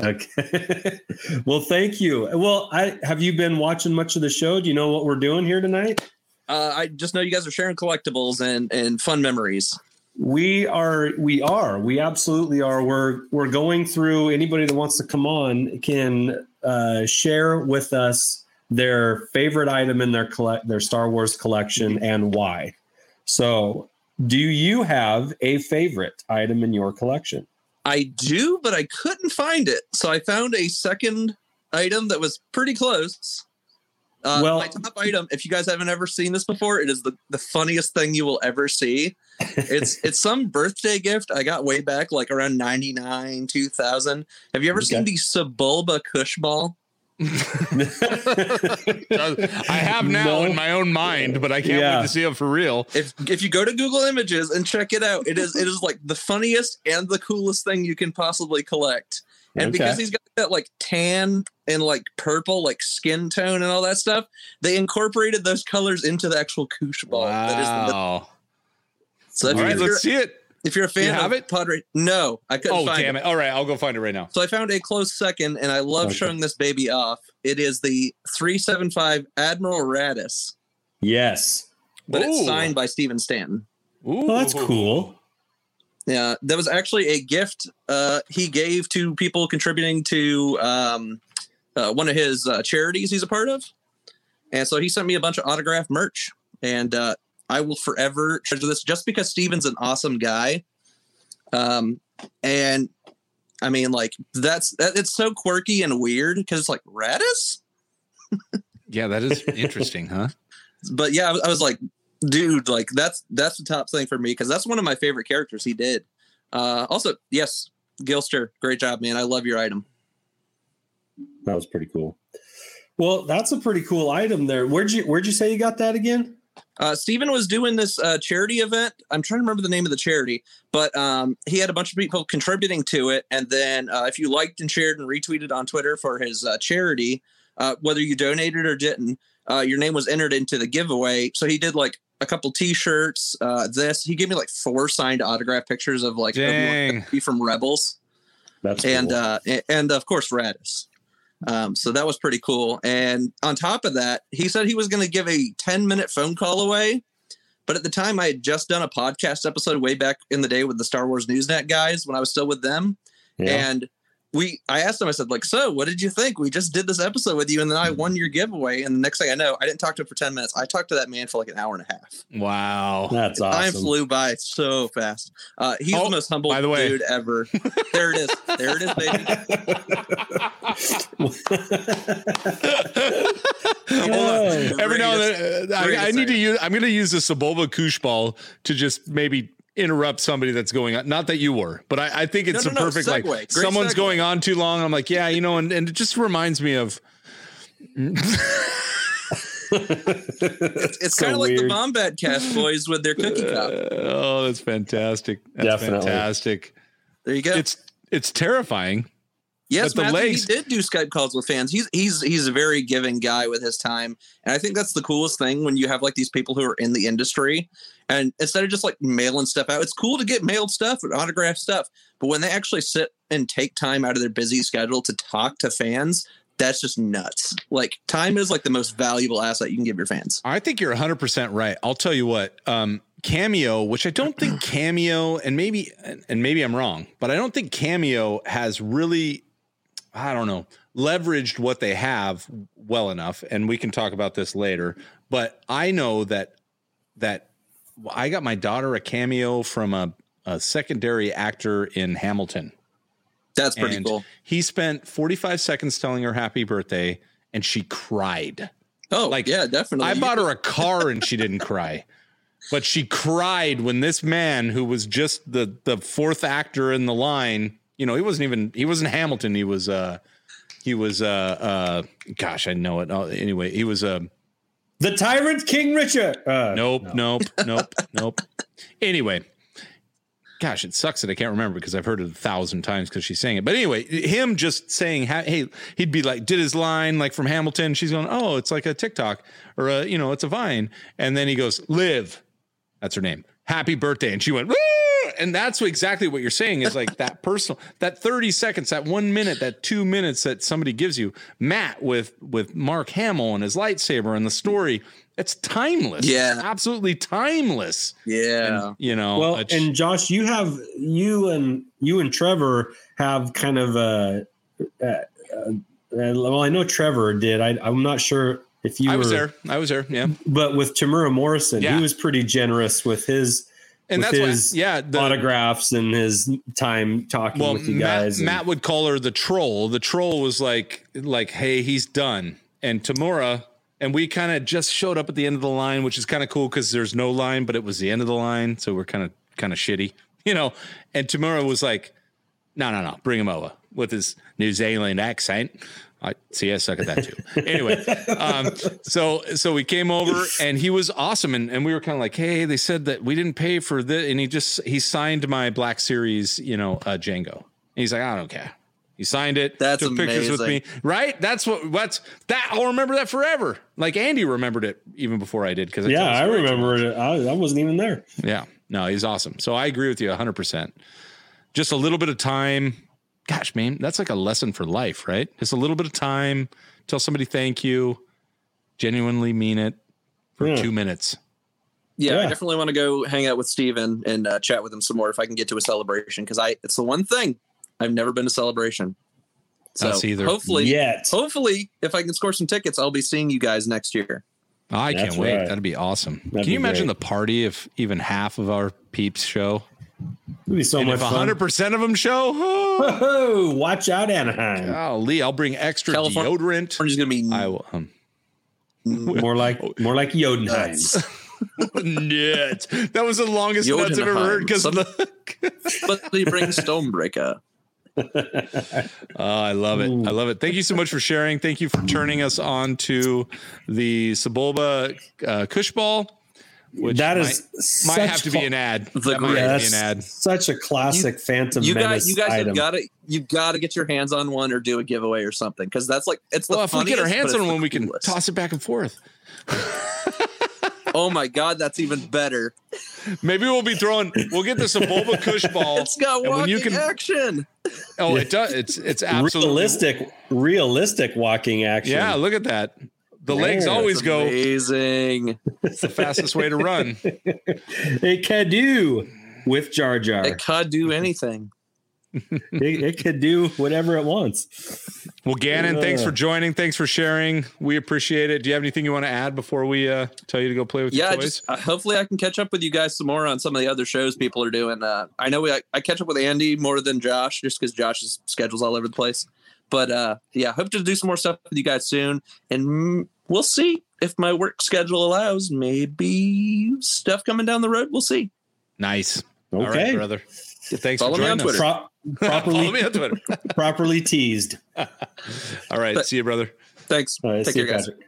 Okay. [LAUGHS] well, thank you. Well, I have you been watching much of the show? Do you know what we're doing here tonight? Uh, I just know you guys are sharing collectibles and, and fun memories. We are we are. We absolutely are. We're we're going through anybody that wants to come on can uh, share with us their favorite item in their collect their Star Wars collection and why. So, do you have a favorite item in your collection? I do, but I couldn't find it. So I found a second item that was pretty close. Uh, Well- my top item, if you guys haven't ever seen this before, it is the, the funniest thing you will ever see. It's [LAUGHS] it's some birthday gift I got way back, like around 99, 2000. Have you ever seen the Sebulba Koosh ball? [LAUGHS] I have now No. in my own mind, but I can't Yeah. wait to see it for real. If if you go to Google Images and check it out, it is it is like the funniest and the coolest thing you can possibly collect. And because he's got that like tan and like purple like skin tone and all that stuff, they incorporated those colors into the actual Koosh ball. That is the, Wow. so if, All right, if you're, let's see it. if you're a fan You have of it? Padre, no, I couldn't Oh, find damn it. All right, I'll go find it right now. So I found a close second, and I love Okay. showing this baby off. It is the 375 Admiral Raddus, yes. but Ooh. it's signed by Steven Stanton. Ooh, Well, that's cool. Yeah, that was actually a gift uh, he gave to people contributing to um, uh, one of his uh, charities he's a part of. And so he sent me a bunch of autographed merch. And uh, I will forever treasure this just because Steven's an awesome guy. Um, and I mean, like, that's that, it's so quirky and weird because it's like Raddus. Yeah, that is [LAUGHS] interesting, huh? But yeah, I I was like, dude, like that's that's the top thing for me because that's one of my favorite characters he did. Uh, also, yes, Gilster, great job, man. I love your item. That was pretty cool. Well, that's a pretty cool item there. Where'd you where'd you say you got that again? Uh, Steven was doing this uh, charity event. I'm trying to remember the name of the charity, but um, he had a bunch of people contributing to it. And then uh, if you liked and shared and retweeted on Twitter for his uh, charity, uh, whether you donated or didn't, uh, your name was entered into the giveaway. So he did like a couple T-shirts. Uh, this he gave me like four signed autograph pictures of like Dang. Obi-Wan from Rebels That's and cool. uh and of course Raddus. Um, so that was pretty cool. And on top of that, he said he was going to give a 10 minute phone call away. But at the time, I had just done a podcast episode way back in the day with the Star Wars Newsnet guys when I was still with them. yeah. And we, I asked him, I said, like, so what did you think? We just did this episode with you, and then I won your giveaway. And the next thing I know, I didn't talk to him for 10 minutes. I talked to that man for like an hour and a half. Wow. that's Time awesome. flew by so fast. Uh, he's Oh, the most humble by the way- dude ever. there it is. There it is, baby. [LAUGHS] [LAUGHS] Hold. Every now and then, uh, I, I need to use. I'm going to use the Sebulba Koosh ball to just maybe interrupt somebody that's going on. Not that you were, but I, I think it's No, a no, no, perfect like. Great someone's segue. going on too long. I'm like, yeah, you know, and, and it just reminds me of. [LAUGHS] It's, it's So kind of like the weird. Bombad Cast boys with their cookie uh, cup. oh, that's fantastic. That's Definitely. fantastic. There you go. It's it's terrifying. Yes, but the Matthew, legs- he did do Skype calls with fans. He's he's he's a very giving guy with his time, and I think that's the coolest thing when you have like these people who are in the industry, and instead of just like mailing stuff out, it's cool to get mailed stuff and autographed stuff, but when they actually sit and take time out of their busy schedule to talk to fans. That's just nuts. Like time is like the most valuable asset you can give your fans. I think you're 100% right. I'll tell you what, um, Cameo, which I don't think [CLEARS THROAT] Cameo, and maybe, and maybe I'm wrong, but I don't think Cameo has really, I don't know, leveraged what they have well enough. And we can talk about this later. But I know that, that I got my daughter a cameo from a, a secondary actor in Hamilton. That's pretty And cool. He spent 45 seconds telling her happy birthday and she cried. Oh, like, like yeah, definitely. I bought her a car and she didn't cry. But she cried when this man who was just the the fourth actor in the line, you know, he wasn't even he wasn't Hamilton, he was uh he was uh uh gosh, I know it. Oh, anyway, he was uh the tyrant King Richard. Uh, nope, no. nope, [LAUGHS] nope, nope. Anyway, gosh, it sucks that I can't remember because I've heard it a thousand times because she's saying it. But anyway, him just saying, hey, he'd be like, did his line like from Hamilton. She's going, oh, it's like a TikTok or a, you know, it's a Vine. And then he goes, live. That's her name. Happy birthday. And she went, Woo! And that's what, exactly what you're saying is like that personal, that 30 seconds, that one minute, that two minutes that somebody gives you. Matt with with Mark Hamill and his lightsaber and the story. It's timeless. Yeah. It's absolutely timeless. Yeah. And, you know, Well, ch- and Josh, you have you and you and Trevor have kind of a. Uh, uh, well, I know Trevor did. I, I'm not sure if you I was were, there. I was there. Yeah. but with Temuera Morrison, Yeah. he was pretty generous with his And that's why- his yeah, the- autographs and his time talking well, with you Matt, guys. and- Matt would call her the troll. The troll was like, like, hey, he's done. And Temuera, and we kind of just showed up at the end of the line, which is kind of cool because there's no line, but it was the end of the line, so we're kind of kind of shitty, [LAUGHS] you know. And Temuera was like, no, no, no, bring him over with his New Zealand accent. I see. I suck at that too. anyway, um, so so we came over and he was awesome, and, and we were kind of like, hey, they said that we didn't pay for this, and he just he signed my Black Series, you know, uh, Jango. And he's like, I don't care. He signed it. That's took pictures with me. Right? That's what. What's that? I'll remember that forever. Like Andy remembered it even before I did because yeah, I remember it. I, I wasn't even there. yeah. No, he's awesome. So I agree with you 100%. Just a little bit of time. Gosh, man, that's like a lesson for life, right? Just a little bit of time. Tell somebody thank you. Genuinely mean it for Yeah. two minutes. Yeah, I definitely want to go hang out with Steven and uh, chat with him some more if I can get to a celebration because I it's the one thing I've never been to celebration. So Us either. hopefully, Yet. hopefully, if I can score some tickets, I'll be seeing you guys next year. I That's can't wait. right. That'd be awesome. That'd Can you imagine great. the party if even half of our peeps show? It'd be so and much if fun. 100% of them show, oh, Oh, watch out, Anaheim. golly, I'll bring extra California- deodorant. California's gonna be I will. Um, [LAUGHS] More like more like Jodenheim. nuts. [LAUGHS] Nuts. That was the longest nuts I've ever heard because look, the. [LAUGHS] but they bring Stonebreaker. Oh, I love it. I love it. Thank you so much for sharing. Thank you for turning us on to the Sebulba uh, Koosh Ball, which That might, might have to be an ad. The that might Yeah, be an ad. such a classic Phantom You Menace guys, you guys item. have got to, you got to get your hands on one or do a giveaway or something because that's like it's the Well, if we get our hands on it's one, we can coolest. toss it back and forth. Oh my god, that's even better. Maybe we'll be throwing. We'll get the Sebulba Koosh [LAUGHS] Ball. It's got and when walking you can- action. Oh, it does. It's it's absolutely realistic, realistic walking action. Yeah, look at that. The legs always go. amazing. It's the fastest way to run. [LAUGHS] it can do with Jar Jar. It could do anything. [LAUGHS] it, it could do whatever it wants. Well, Gannon, thanks for joining. Thanks for sharing. We appreciate it. Do you have anything you want to add before we uh, tell you to go play with Yeah, your toys? just uh, hopefully I can catch up with you guys some more on some of the other shows people are doing. Uh, I know we, I, I catch up with Andy more than Josh, just because Josh's schedule's all over the place. But uh, yeah, hope to do some more stuff with you guys soon, and we'll see if my work schedule allows. Maybe stuff coming down the road. We'll see. nice. Okay. All right, brother. Thanks Follow for me on joining us. Twitter. Pro- [LAUGHS] properly, Follow me on Twitter. [LAUGHS] properly teased. [LAUGHS] All right. But- see you, brother. Thanks. All right, Take see care, you, guys. Patrick.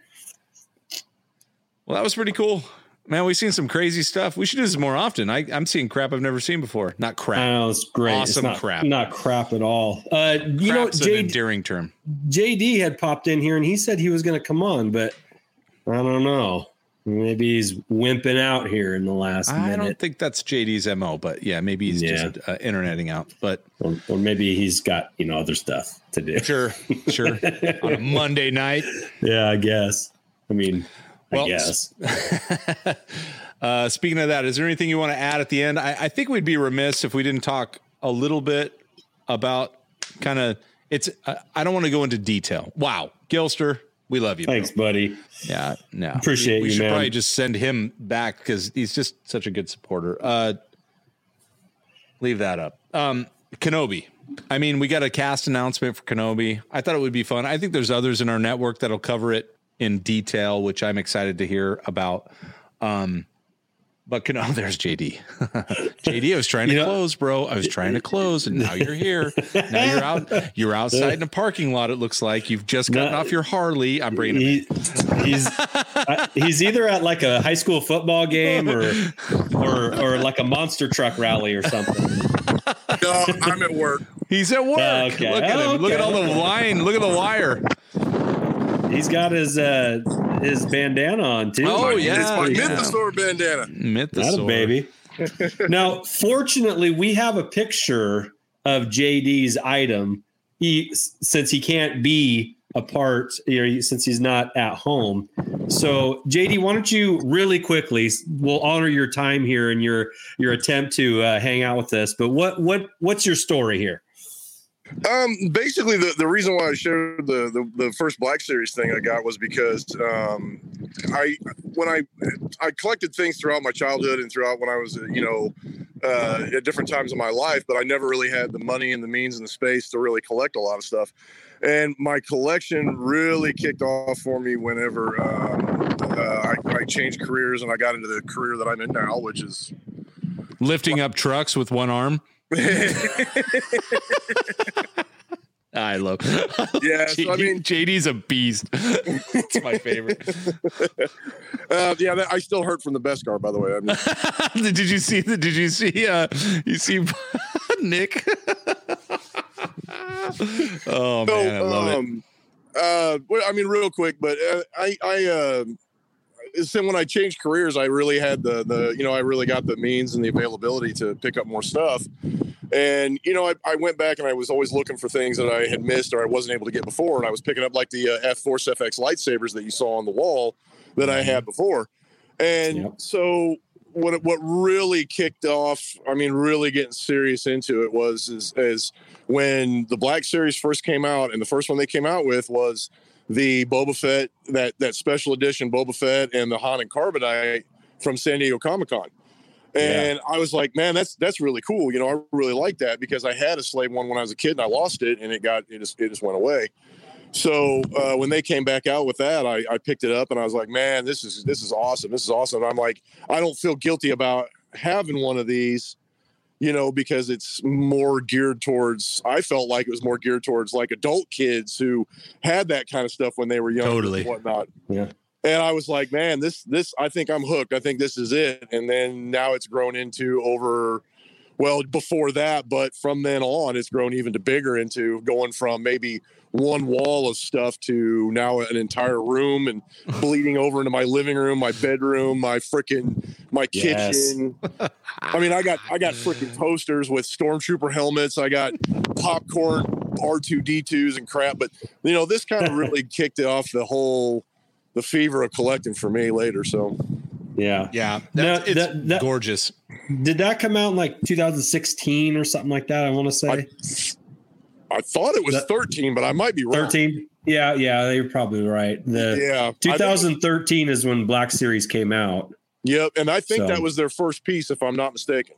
Well, that was pretty cool. Man, we've seen some crazy stuff. We should do this more often. I, I'm seeing crap I've never seen before. Not I crap. know it's great. Awesome it's not, crap. Not crap at all. Uh, you know, Crap's an endearing term. JD had popped in here and he said he was going to come on, but I don't know. Maybe he's wimping out here in the last I don't think that's JD's MO, but yeah, maybe he's Yeah. just uh, interneting out. But or, or maybe he's got you know other stuff to do. sure, sure. [LAUGHS] On a Monday night. yeah, I guess. I mean, Well, I guess. [LAUGHS] Uh, speaking of that, is there anything you want to add at the end? I, I think we'd be remiss if we didn't talk a little bit about kind of it's. Uh, I don't want to go into detail. Wow, Gilster, we love you. bro. Thanks, buddy. Yeah, no, Appreciate we, we you, should man. probably just send him back because he's just such a good supporter. Uh, leave that up. Um, Kenobi. I mean, we got a cast announcement for Kenobi. I thought it would be fun. I think there's others in our network that'll cover it in detail, which I'm excited to hear about. Um, But can [LAUGHS] oh, there's JD. [LAUGHS] JD, I was trying to You know- close, bro. I was trying to close, and now you're here. Now you're out. You're outside in a parking lot. It looks like you've just gotten No. off your Harley. I'm bringing him. He, he's I- he's either at like a high school football game or or or like a monster truck rally or something. No, I'm at work. He's at work. Okay. Look at him. Look at all the Okay. line. Look at the wire. He's got his uh his bandana on too. Oh, it's yeah, my yeah. Mythosaur bandana. Mythosaur. Not a baby. [LAUGHS] now, fortunately, we have a picture of JD's item. He since he can't be a part, you know, since he's not at home. So, JD, why don't you really quickly? We'll honor your time here and your your attempt to uh, hang out with us. But what what what's your story here? Um, basically, the, the reason why I shared the, the the first Black Series thing I got was because um, I when I I collected things throughout my childhood and throughout when I was you know uh, at different times in my life, but I never really had the money and the means and the space to really collect a lot of stuff. And my collection really kicked off for me whenever um, uh, I, I changed careers and I got into the career that I'm in now, which is Lifting up trucks with one arm. [LAUGHS] I love. Yeah, so I mean- JD's a beast. [LAUGHS] it's my favorite. [LAUGHS] uh, yeah, I still hurt from the best car. by the way. I mean, did you see the? Did you see? Uh, you see Nick? oh man, I love it. um, Uh, well, I mean, real quick, but uh, I, I, uh, so when I changed careers, I really had the, the, you know, I really got the means and the availability to pick up more stuff. And, you know, I, I went back and I was always looking for things that I had missed or I wasn't able to get before. And I was picking up like the uh, F Force FX lightsabers that you saw on the wall that I had before. And so what what really kicked off, I mean, really getting serious into it was is, is when the Black Series first came out, and the first one they came out with was the Boba Fett that that special edition Boba Fett and the Han and Carbonite from San Diego Comic Con. And I was like, man, that's that's really cool. You know, I really like that because I had a slave one when I was a kid and I lost it and it got it just it just went away. So uh, when they came back out with that, I, I picked it up and I was like, man, this is this is awesome. This is awesome. And I'm like, I don't feel guilty about having one of these, you know, because it's more geared towards. I felt like it was more geared towards like adult kids who had that kind of stuff when they were young Totally. and whatnot. Yeah. And I was like, man, this this I think I'm hooked. I think this is it. And then now it's grown into over well before that, but from then on it's grown even to bigger into going from maybe one wall of stuff to now an entire room and [LAUGHS] bleeding over into my living room, my bedroom, my freaking my Yes. kitchen. I mean, I got I got [LAUGHS] freaking posters with stormtrooper helmets. I got popcorn R2D2s and crap, but you know, this kind of [LAUGHS] really kicked it off the whole the fever of collecting for me later. So Yeah. Yeah, Now, that's, it's that- that- gorgeous. Did that come out in like 2016 or something like that? I want to say I thought it was That- 13, but I might be wrong. 13. Yeah, yeah, you're probably right. The Yeah. 2013 is when Black Series came out. Yep, and I think So- that was their first piece, if I'm not mistaken.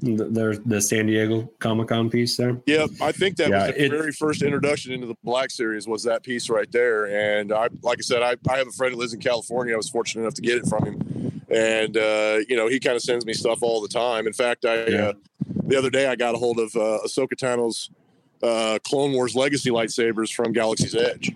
The, the, the San Diego Comic Con piece there. Yep, I think that Yeah, was the it- very first introduction into the Black Series was that piece right there. And I, like I said, I, I have a friend who lives in California. I was fortunate enough to get it from him, and uh, you know he kind of sends me stuff all the time. In fact, I Yeah. uh, the other day I got a hold of uh, Ahsoka Tano's uh, Clone Wars Legacy lightsabers from Galaxy's Edge.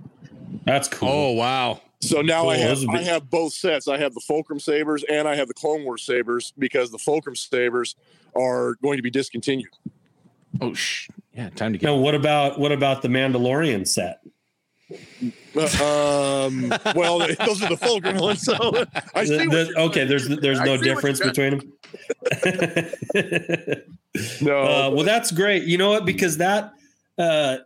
That's cool. Oh wow. So now I have those I have both sets. I have the Fulcrum sabers and I have the Clone Wars sabers because the Fulcrum sabers are going to be discontinued. Oh sh. Yeah, time to get. Now, what about what about the Mandalorian set? Uh, um, well, [LAUGHS] those are the Fulcrum ones. So [LAUGHS] I see. The- the- okay, there's there's no difference between them. [LAUGHS] No, Uh, well, that's great. You know what? Because that, uh,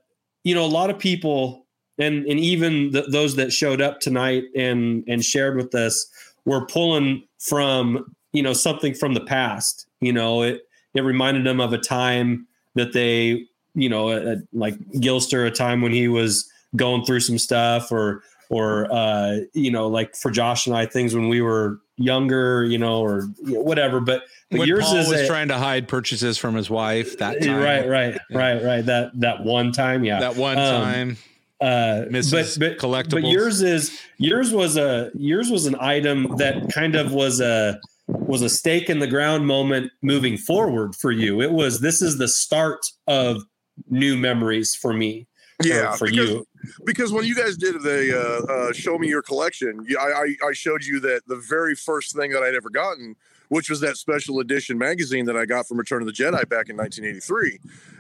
you know, a lot of people, and and even th those that showed up tonight and and shared with us, were pulling from you know something from the past. You know, it it reminded them of a time that they, you know, uh, like Gilster, a time when he was going through some stuff, or or uh, you know, like for Josh and I, things when we were younger, you know, or you know, whatever. But but when yours Paul is was a- trying to hide purchases from his wife that time. Right, right, right, right. That that one time, yeah. That one Um, time. Uh, Mrs. but but Collectibles. but yours is yours was a yours was an item that kind of was a was a stake in the ground moment moving forward for you. It was this is the start of new memories for me. Yeah, for because, you. Because when you guys did the uh, uh, show me your collection, I, I I showed you that the very first thing that I'd ever gotten, which was that special edition magazine that I got from Return of the Jedi back in 1983,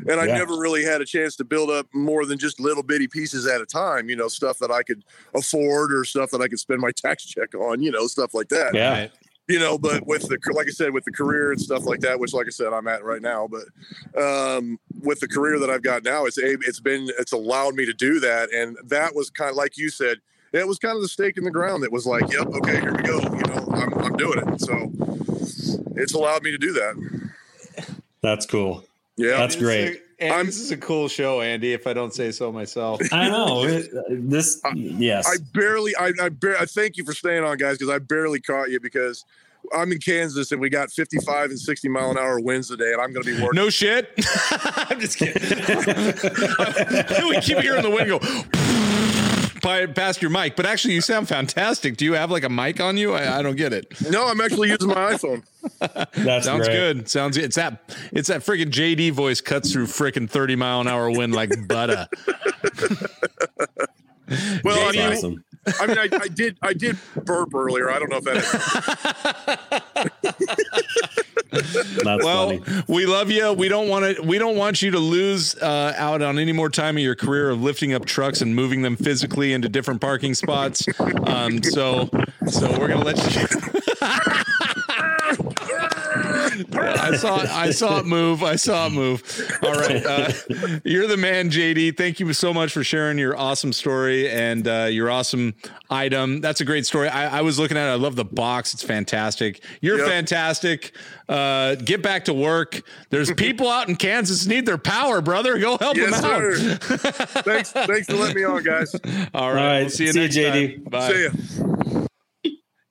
and I Yeah. never really had a chance to build up more than just little bitty pieces at a time. You know, stuff that I could afford or stuff that I could spend my [LAUGHS] tax check on. You know, stuff like that Yeah. You know but with the like i said with the career and stuff like that which like i said i'm at right now but um with the career that i've got now it's a it's been it's allowed me to do that and that was kind of like you said it was kind of the stake in the ground that was like yep okay here we go you know i'm, I'm doing it so it's allowed me to do that That's cool. yeah That's great. And this is a cool show, Andy. If I don't say so myself. [LAUGHS] I know [LAUGHS] it, this. Yes, i barely i i, bar- I thank you for staying on guys because i barely caught you because I'm in Kansas and we got 55 and 60 mile an hour winds today, and I'm going to be working. No shit. [LAUGHS] I'm just kidding. we keep hearing the wind go by, past your mic, but actually, you sound fantastic. Do you have like a mic on you? I, I don't get it. No, I'm actually using my iPhone. [LAUGHS] That's Sounds great. good. Sounds good. it's that it's that freaking JD voice cuts through freaking 30 mile an hour wind like butter. Well, I That's awesome. I mean, I, I did, I did burp earlier. I don't know if that. [LAUGHS] That's well, funny. we love you. We don't want to. We don't want you to lose uh, out on any more time of your career of lifting up trucks and moving them physically into different parking spots. Um, so, so we're gonna let you. [LAUGHS] I saw it. I saw it move. I saw it move. All right, uh, you're the man, JD. Thank you so much for sharing your awesome story and uh, your awesome item. That's a great story. I, I was looking at it. I love the box. It's fantastic. You're Yep. fantastic. Uh, get back to work. There's people out in Kansas need their power, brother. Go help Yes, them out. sir. thanks, thanks for letting me on, guys. All All right. right, We'll see you see you, JD. time. Bye. See ya.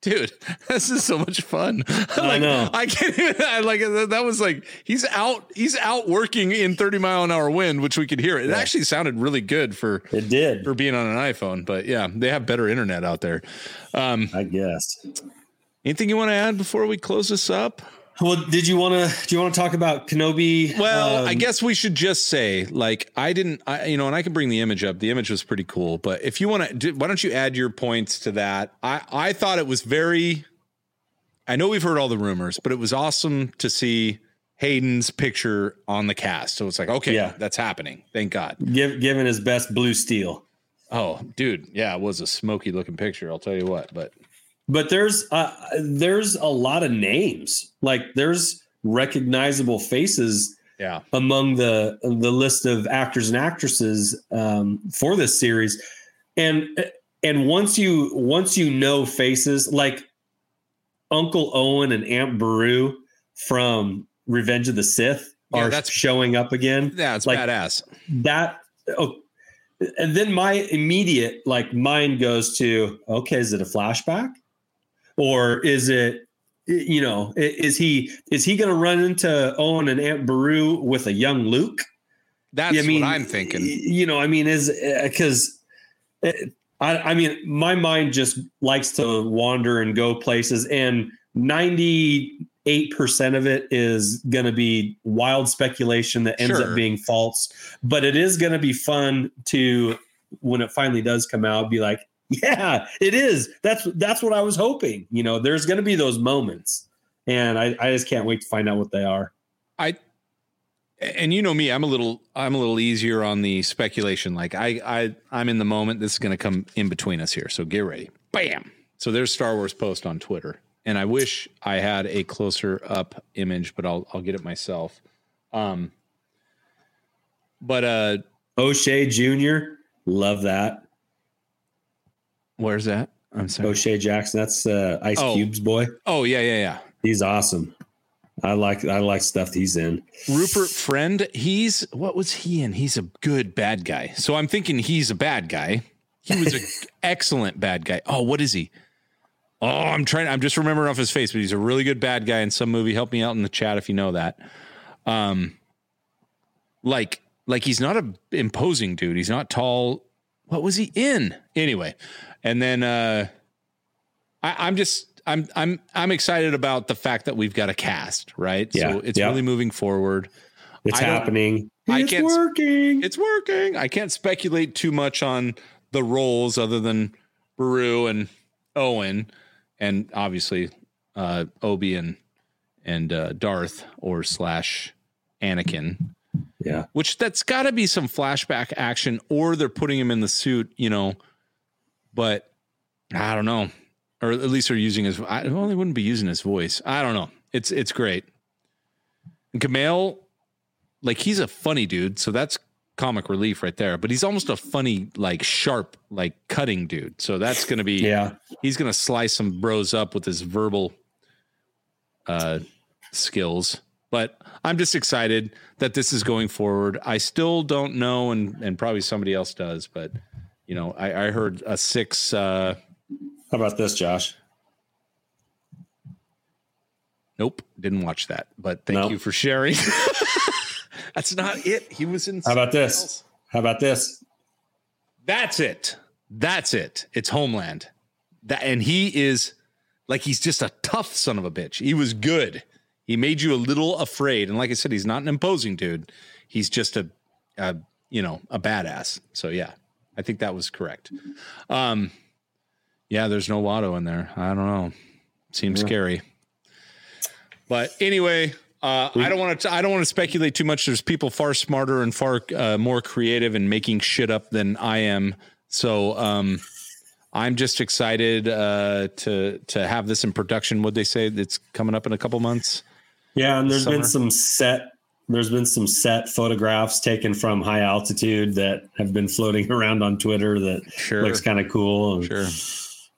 Dude [LAUGHS] this is so much fun [LAUGHS] I know. i can't even I like that that was like he's out he's out working in 30 mile an hour wind which we could hear it actually sounded really good for It did. for being on an iphone but yeah they have better internet out there um I guess. anything you want to add before we close this up Well, did you want to? Do you want to talk about Kenobi? Well, I um, guess we should just say, like, I didn't, I, you know, and I can bring the image up. The image was pretty cool, but if you want to, why don't you add your points to that? I, I thought it was very. I know we've heard all the rumors, but it was awesome to see Hayden's picture on the cast. So it's like, okay, Yeah. that's happening. Thank God. give, given his best blue steel. Oh, dude, yeah, it was a smoky looking picture. I'll tell you what, but But there's uh, there's a lot of names. Like there's recognizable faces yeah, among the the list of actors and actresses um, for this series, and and once you once you know faces like Uncle Owen and Aunt Beru from Revenge of the Sith Yeah, are that's- showing up again. yeah, it's Like, badass. that oh, and then my immediate like mind goes to okay is it a flashback or is it you know is he is he going to run into owen and aunt beru with a young luke That's I mean, what I'm thinking. you know i mean is uh, because uh, I, I mean my mind just likes to wander and go places and 98% of it is going to be wild speculation that ends Sure. up being false but it is going to be fun to when it finally does come out be like yeah it is that's that's what i was hoping you know there's going to be those moments and I, I just can't wait to find out what they are I and you know me, I'm a little I'm a little easier on the speculation. Like I I I'm in the moment. This is going to come in between us here. So get ready. Bam. So there's Star Wars post on Twitter, and I wish I had a closer up image, but I'll I'll get it myself. Um. But uh, o'shea jr love that where's that? I'm sorry. o'shea jackson that's uh, ice Oh. cube's boy Oh yeah yeah yeah. he's awesome i like i like stuff he's in Rupert Friend, he's what was he in? He's a good bad guy. So I'm thinking he's a bad guy. He was an [LAUGHS] excellent bad guy. Oh, what is he? Oh, I'm trying. I'm just remembering off his face, but he's a really good bad guy in some movie. Help me out in the chat if you know that. Um, like, like he's not a imposing dude. He's not tall. What was he in anyway? And then uh, I, I'm just I'm I'm I'm excited about the fact that we've got a cast, right? Yeah, So it's yeah. really moving forward. It's I happening. I it's can't- working. It's working. I can't speculate too much on the roles other than Beru and Owen, and obviously uh, Obi and and uh, Darth or slash Anakin. Yeah. Which that's got to be some flashback action, or they're putting him in the suit, you know. But I don't know, or at least they're using his. I well, they wouldn't be using his voice. I don't know. It's it's great. And Kumail, like he's a funny dude, so that's comic relief right there. But he's almost a funny, like sharp, like cutting dude. So that's gonna be Yeah. He's gonna slice some bros up with his verbal uh skills. But I'm just excited that this is going forward. I still don't know, and and probably somebody else does, but you know, I, I heard a six. uh How about this, Josh? Nope, didn't watch that. But thank Nope. you for sharing. [LAUGHS] That's not it. He was in. How about this? else. How about this? That's it. That's it. It's Homeland. That and he is like he's just a tough son of a bitch. He was good. He made you a little afraid. And like I said, he's not an imposing dude. He's just a, a you know, a badass. So yeah, I think that was correct. Um yeah, there's no Watto in there. I don't know. Seems Yeah. scary. But anyway, uh, I don't want to. I don't want to speculate too much. There's people far smarter and far uh, more creative in making shit up than I am. So um, I'm just excited uh, to to have this in production. Would they say it's coming up in a couple months. Yeah, and there's been some set there's been some set photographs taken from high altitude that have been floating [LAUGHS] around on Twitter that Sure. looks kind of cool. and- Sure.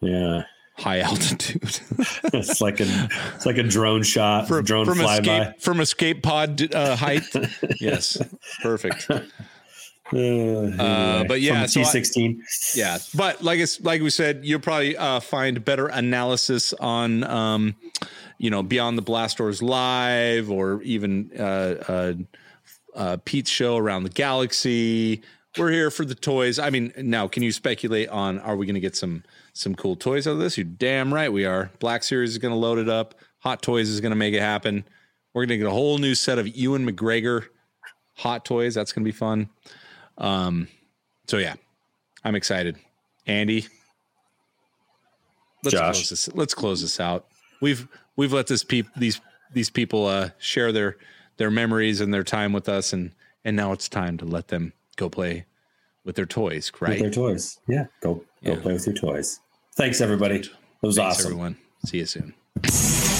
Yeah. High altitude. [LAUGHS] it's like a it's like a drone shot, from, drone from flyby. escape from escape pod uh, height. [LAUGHS] yes, perfect. Uh, anyway, but yeah, so I- T sixteen. Yeah, but like it's like we said, you'll probably uh, find better analysis on, um, you know, Beyond the Blast Doors live or even uh, uh, uh, Pete's show around the galaxy. We're here for the toys. I mean, now can you speculate on are we going to get some some cool toys out of this? You're damn right we are. Black Series is going to load it up. Hot Toys is going to make it happen. We're going to get a whole new set of Ewan McGregor hot toys. That's going to be fun. Um, so yeah, I'm excited. Andy, let's Josh. close this. Let's close this out. We've we've let this peop these these people uh, share their their memories and their time with us, and and now it's time to let them go play with their toys. Right, With their toys. Yeah. Go go Yeah. play with your toys. Thanks everybody. It was Thanks, awesome. everyone. See you soon.